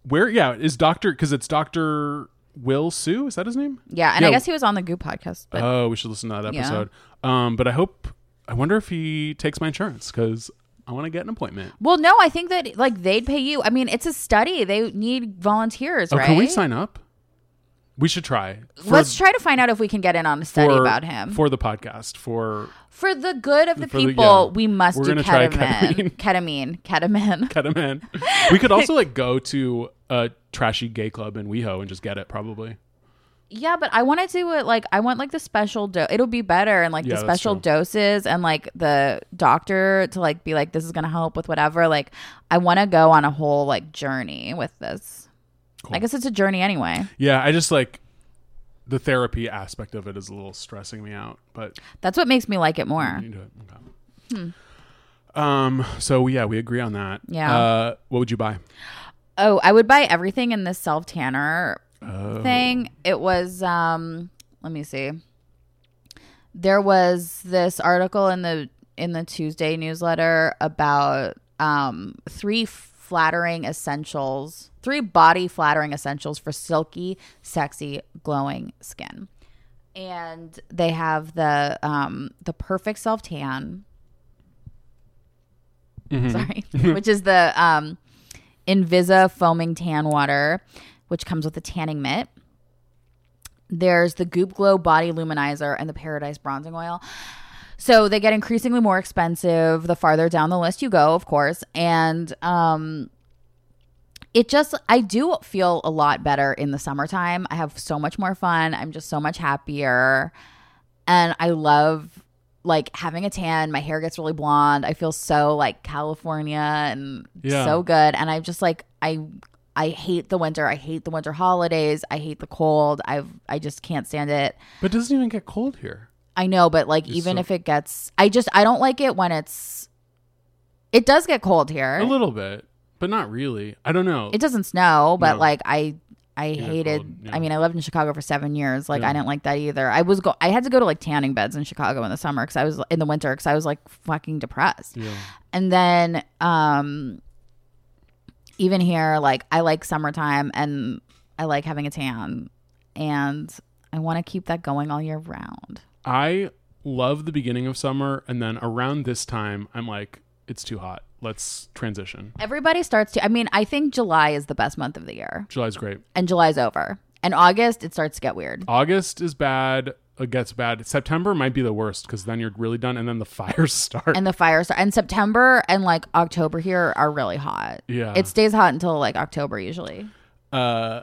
Where yeah is Doctor because it's Doctor Will Siu is that his name? yeah, and Yeah. I guess he was on the Goop podcast, but oh, we should listen to that Yeah. episode. Um, but I hope I wonder if he takes my insurance because I want to get an appointment. well, no, I think that like they'd pay you. I mean, it's a study; they need volunteers, Oh, right? can we sign up? We should try. For- Let's try to find out if we can get in on a study for- about him. For, the podcast. For for the good of the for the- people, yeah. we must We're do try ketamine. (laughs) ketamine, ketamine. ketamine, we could also like go to a trashy gay club in WeHo and just get it. Probably. Yeah, but I want to do it like I want like the special do- it'll be better and like Yeah, the special doses and like the doctor to like be like this is to help with whatever. Like I want to go on a whole like journey with this. I guess it's a journey anyway. Yeah, I just like the therapy aspect of it is a little stressing me out, but That's what makes me like it more. you do it. Okay. Um. So yeah, we agree on that. Yeah. Uh, what would you buy? Oh, I would buy everything in this self tanner Oh. thing. It was um let me see. There was this article in the in the Tuesday newsletter about um three flattering essentials, three body flattering essentials for silky, sexy, glowing skin. and they have the um the perfect self tan. Sorry, (laughs) which is the um Invisa foaming tan water, which comes with a tanning mitt. There's the Goop Glow body luminizer and the Paradise bronzing oil. So they get increasingly more expensive the farther down the list you go, of course. And um it just I do feel a lot better in the summertime. I have so much more fun. I'm just so much happier. And I love like having a tan. My hair gets really blonde. I feel so like California and Yeah. so good. And I'm just like I I hate the winter. I hate the winter holidays. I hate the cold. I've I just can't stand it. But it doesn't even get cold here. I know, but like even so- if it gets I just I don't like it when it's it does get cold here. A little bit, but not really. I don't know. It doesn't snow, but No. like I I hated cold, yeah. I mean I lived in Chicago for 7 years. Like Yeah. I didn't like that either. I was go I had to go to like tanning beds in Chicago in the summer cuz I was in the winter cuz I was like fucking depressed. yeah. And then um even here like I like summertime and I like having a tan and I want to keep that going all year round. I love the beginning of summer, and then around this time, I'm like, it's too hot. Let's transition. Everybody starts to I mean I think July is the best month of the year July's great. and July's over. And August it starts to get weird. August is bad. It gets bad. September might be the worst because then you're really done, and then the (laughs) fires start. and the fires and September and like October here are really hot. Yeah. It stays hot until like October usually. uh,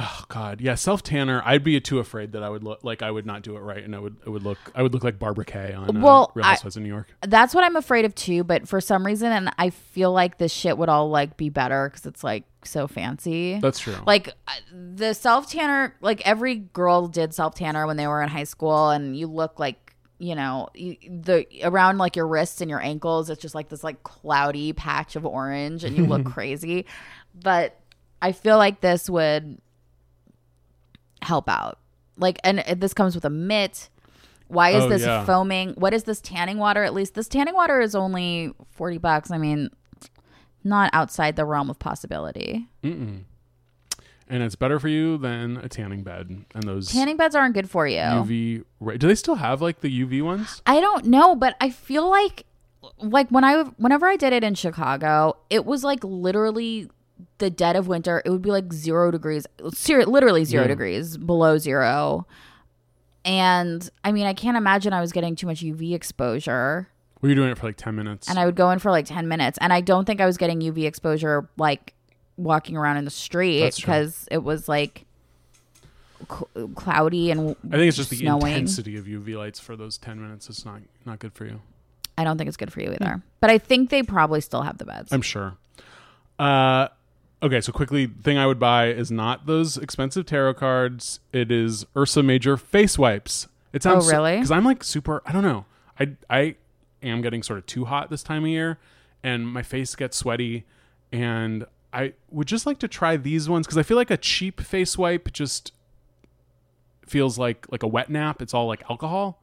oh god, yeah, self tanner. I'd be too afraid that I would look like I would not do it right, and I would it would look I would look like Barbara Kay on uh, Real Housewives of New York. That's what I'm afraid of too, but for some reason and I feel like this shit would all like be better cuz it's like so fancy. That's true. like uh, the self tanner like every girl did self tanner when they were in high school and you look like you know the around like your wrists and your ankles it's just like this like cloudy patch of orange and you look (laughs) crazy but i feel like this would help out. Like and this comes with a mitt. Why is Oh, this yeah. foaming? What is this tanning water? At least this tanning water is only 40 bucks. I mean not outside the realm of possibility. And it's better for you than a tanning bed and those tanning beds aren't good for you. UV. Ra- do they still have like the UV ones? I don't know, but I feel like like when I whenever I did it in Chicago, it was like literally the dead of winter. It would be like zero degrees, ser- literally zero Yeah. degrees below zero. And I mean, I can't imagine I was getting too much UV exposure. Were you doing it for like ten minutes? And I would go in for like 10 minutes. And I don't think I was getting UV exposure like walking around in the street because it was like cl- cloudy and I think it's just the intensity of UV lights for those ten minutes. It's not not good for you. I don't think it's good for you either. But I think they probably still have the beds. I'm sure. Uh, okay, so quickly, thing I would buy is not those expensive tarot cards. It is Ursa Major face wipes. It oh, sounds Oh, really? Because I'm like super. I don't know. I I am getting sort of too hot this time of year, and my face gets sweaty, and I would just like to try these ones because I feel like a cheap face wipe just feels like like a wet nap. It's all like alcohol,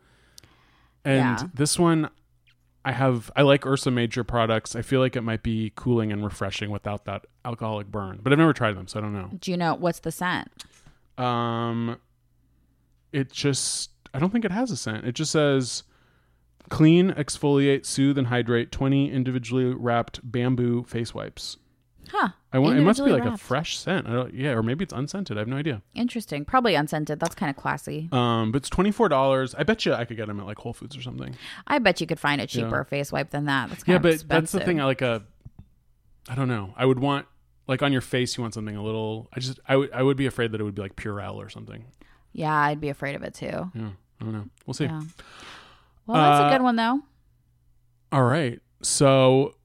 and Yeah. this one I have I like Ursa Major products. I feel like it might be cooling and refreshing without that alcoholic burn. But I've never tried them, so I don't know. Do you know what's the scent? Um it just I don't think it has a scent. It just says clean, exfoliate, soothe and hydrate 20 individually wrapped bamboo face wipes. Huh. I want it must be like a fresh scent. I don't, yeah, or maybe it's unscented. I have no idea. Interesting. Probably unscented. That's kind of classy. Um, but it's twenty four dollars. I bet you I could get them at like Whole Foods or something. I bet you could find a cheaper face wipe than that. That's kind Yeah, but expensive. that's the thing. I like a. I don't know. I would want like on your face. You want something a little. I just. I would. I would be afraid that it would be like Purell or something. Yeah, I'd be afraid of it too. Yeah. I don't know. We'll see. Yeah. Well, that's Uh, a good one though. All right. So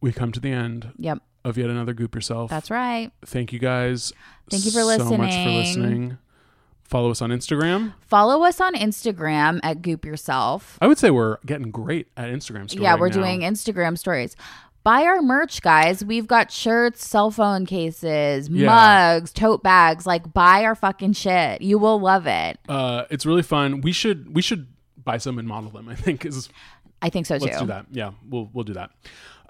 we come to the end Yep, of yet another Goop Yourself. that's right. Thank you guys. Thank you for listening. So much for listening. Follow us on Instagram. Follow us on Instagram at Goop Yourself. I would say we're getting great at Instagram. Story yeah, we're now. doing Instagram stories. Buy our merch, guys. We've got shirts, cell phone cases, Yeah. mugs, tote bags. Like, buy our fucking shit. You will love it. Uh, it's really fun. We should. We should buy some and model them. I think is I think so too. Let's do that. Yeah, we'll we'll do that.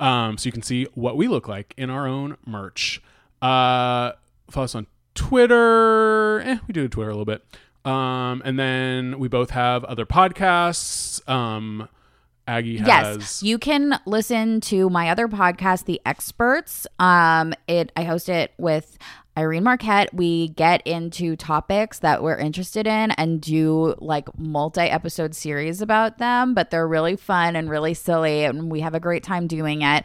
Um, so you can see what we look like in our own merch. Uh, follow us on Twitter. Eh, we do Twitter a little bit. Um, and then we both have other podcasts. Um, Aggie has. Yes, you can listen to my other podcast, The Experts. Um, it I host it with Irene Marquette. We get into topics that we're interested in and do like multi-episode series about them, but they're really fun and really silly, and we have a great time doing it.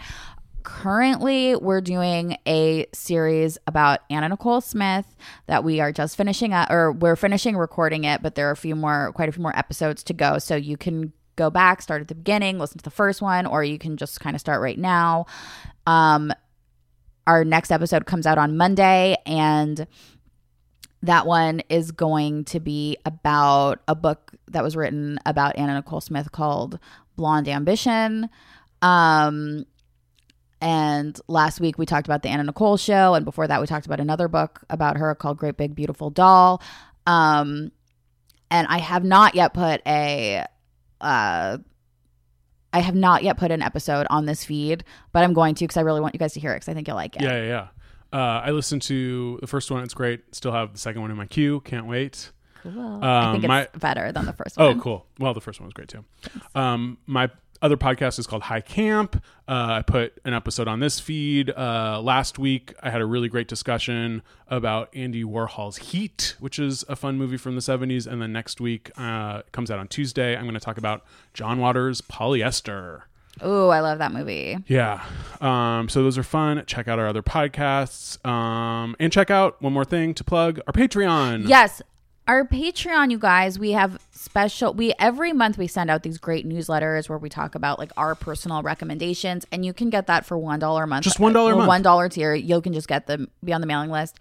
Currently, we're doing a series about Anna Nicole Smith that we are just finishing up, or we're finishing recording it, but there are a few more, quite a few more episodes to go. So you can go back, start at the beginning, listen to the first one, or you can just kind of start right now. Um, our next episode comes out on Monday, and that one is going to be about a book that was written about Anna Nicole Smith called Blonde Ambition. Um, and last week we talked about the Anna Nicole show, and before that we talked about another book about her called Great Big Beautiful Doll. Um, and I have not yet put a uh I have not yet put an episode on this feed, but I'm going to because I really want you guys to hear it because I think you'll like it. Yeah, yeah, yeah. Uh, I listened to the first one. It's great. Still have the second one in my queue. Can't wait. Cool. I think it's Um, my- better than the first Oh, one. cool. Well, the first one was great too. Um, my other podcast is called High Camp. Uh, I put an episode on this feed uh, last week. I had a really great discussion about Andy Warhol's Heat, which is a fun movie from the 70s. And then next week uh, comes out on Tuesday. I'm going to talk about John Waters' Polyester. Oh, I love that movie. Yeah. Um, so those are fun. Check out our other podcasts. Um, and check out one more thing to plug our Patreon. Yes. Our Patreon, you guys, we have special we every month we send out these great newsletters where we talk about like our personal recommendations and you can get that for one dollar a month. Just $1 a month. One dollar tier. You can just get them be on the mailing list.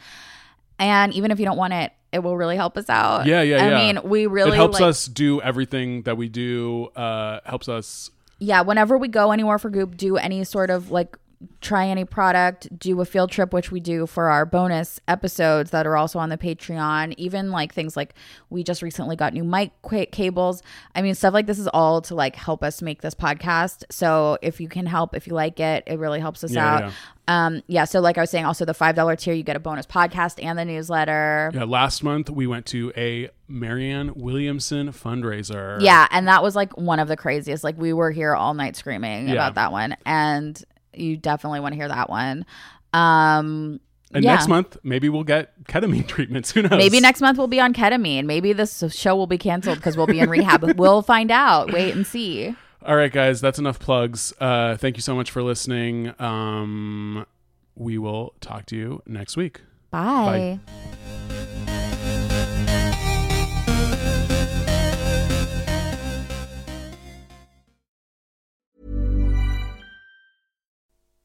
And even if you don't want it, it will really help us out. Yeah, yeah, I yeah. mean, we really it helps like, us do everything that we do. Uh, helps us yeah, whenever we go anywhere for group, do any sort of like try any product, do a field trip, which we do for our bonus episodes that are also on the Patreon. Even like things like we just recently got new mic qu- cables. I mean, stuff like this is all to like help us make this podcast. So if you can help, if you like it, it really helps us Yeah, out. yeah. Um, yeah. So like I was saying, also the five dollar tier, you get a bonus podcast and the newsletter. Yeah, last month we went to a Marianne Williamson fundraiser. Yeah, and that was like one of the craziest. Like we were here all night screaming Yeah. about that one, and you definitely want to hear that one. Um, And yeah. next month maybe we'll get ketamine (laughs) treatments. Who knows? Maybe next month we'll be on ketamine. Maybe this show will be canceled because we'll be in rehab. (laughs) we'll find out. Wait and see. All right, guys, that's enough plugs. Uh, thank you so much for listening. Um, we will talk to you next week. Bye.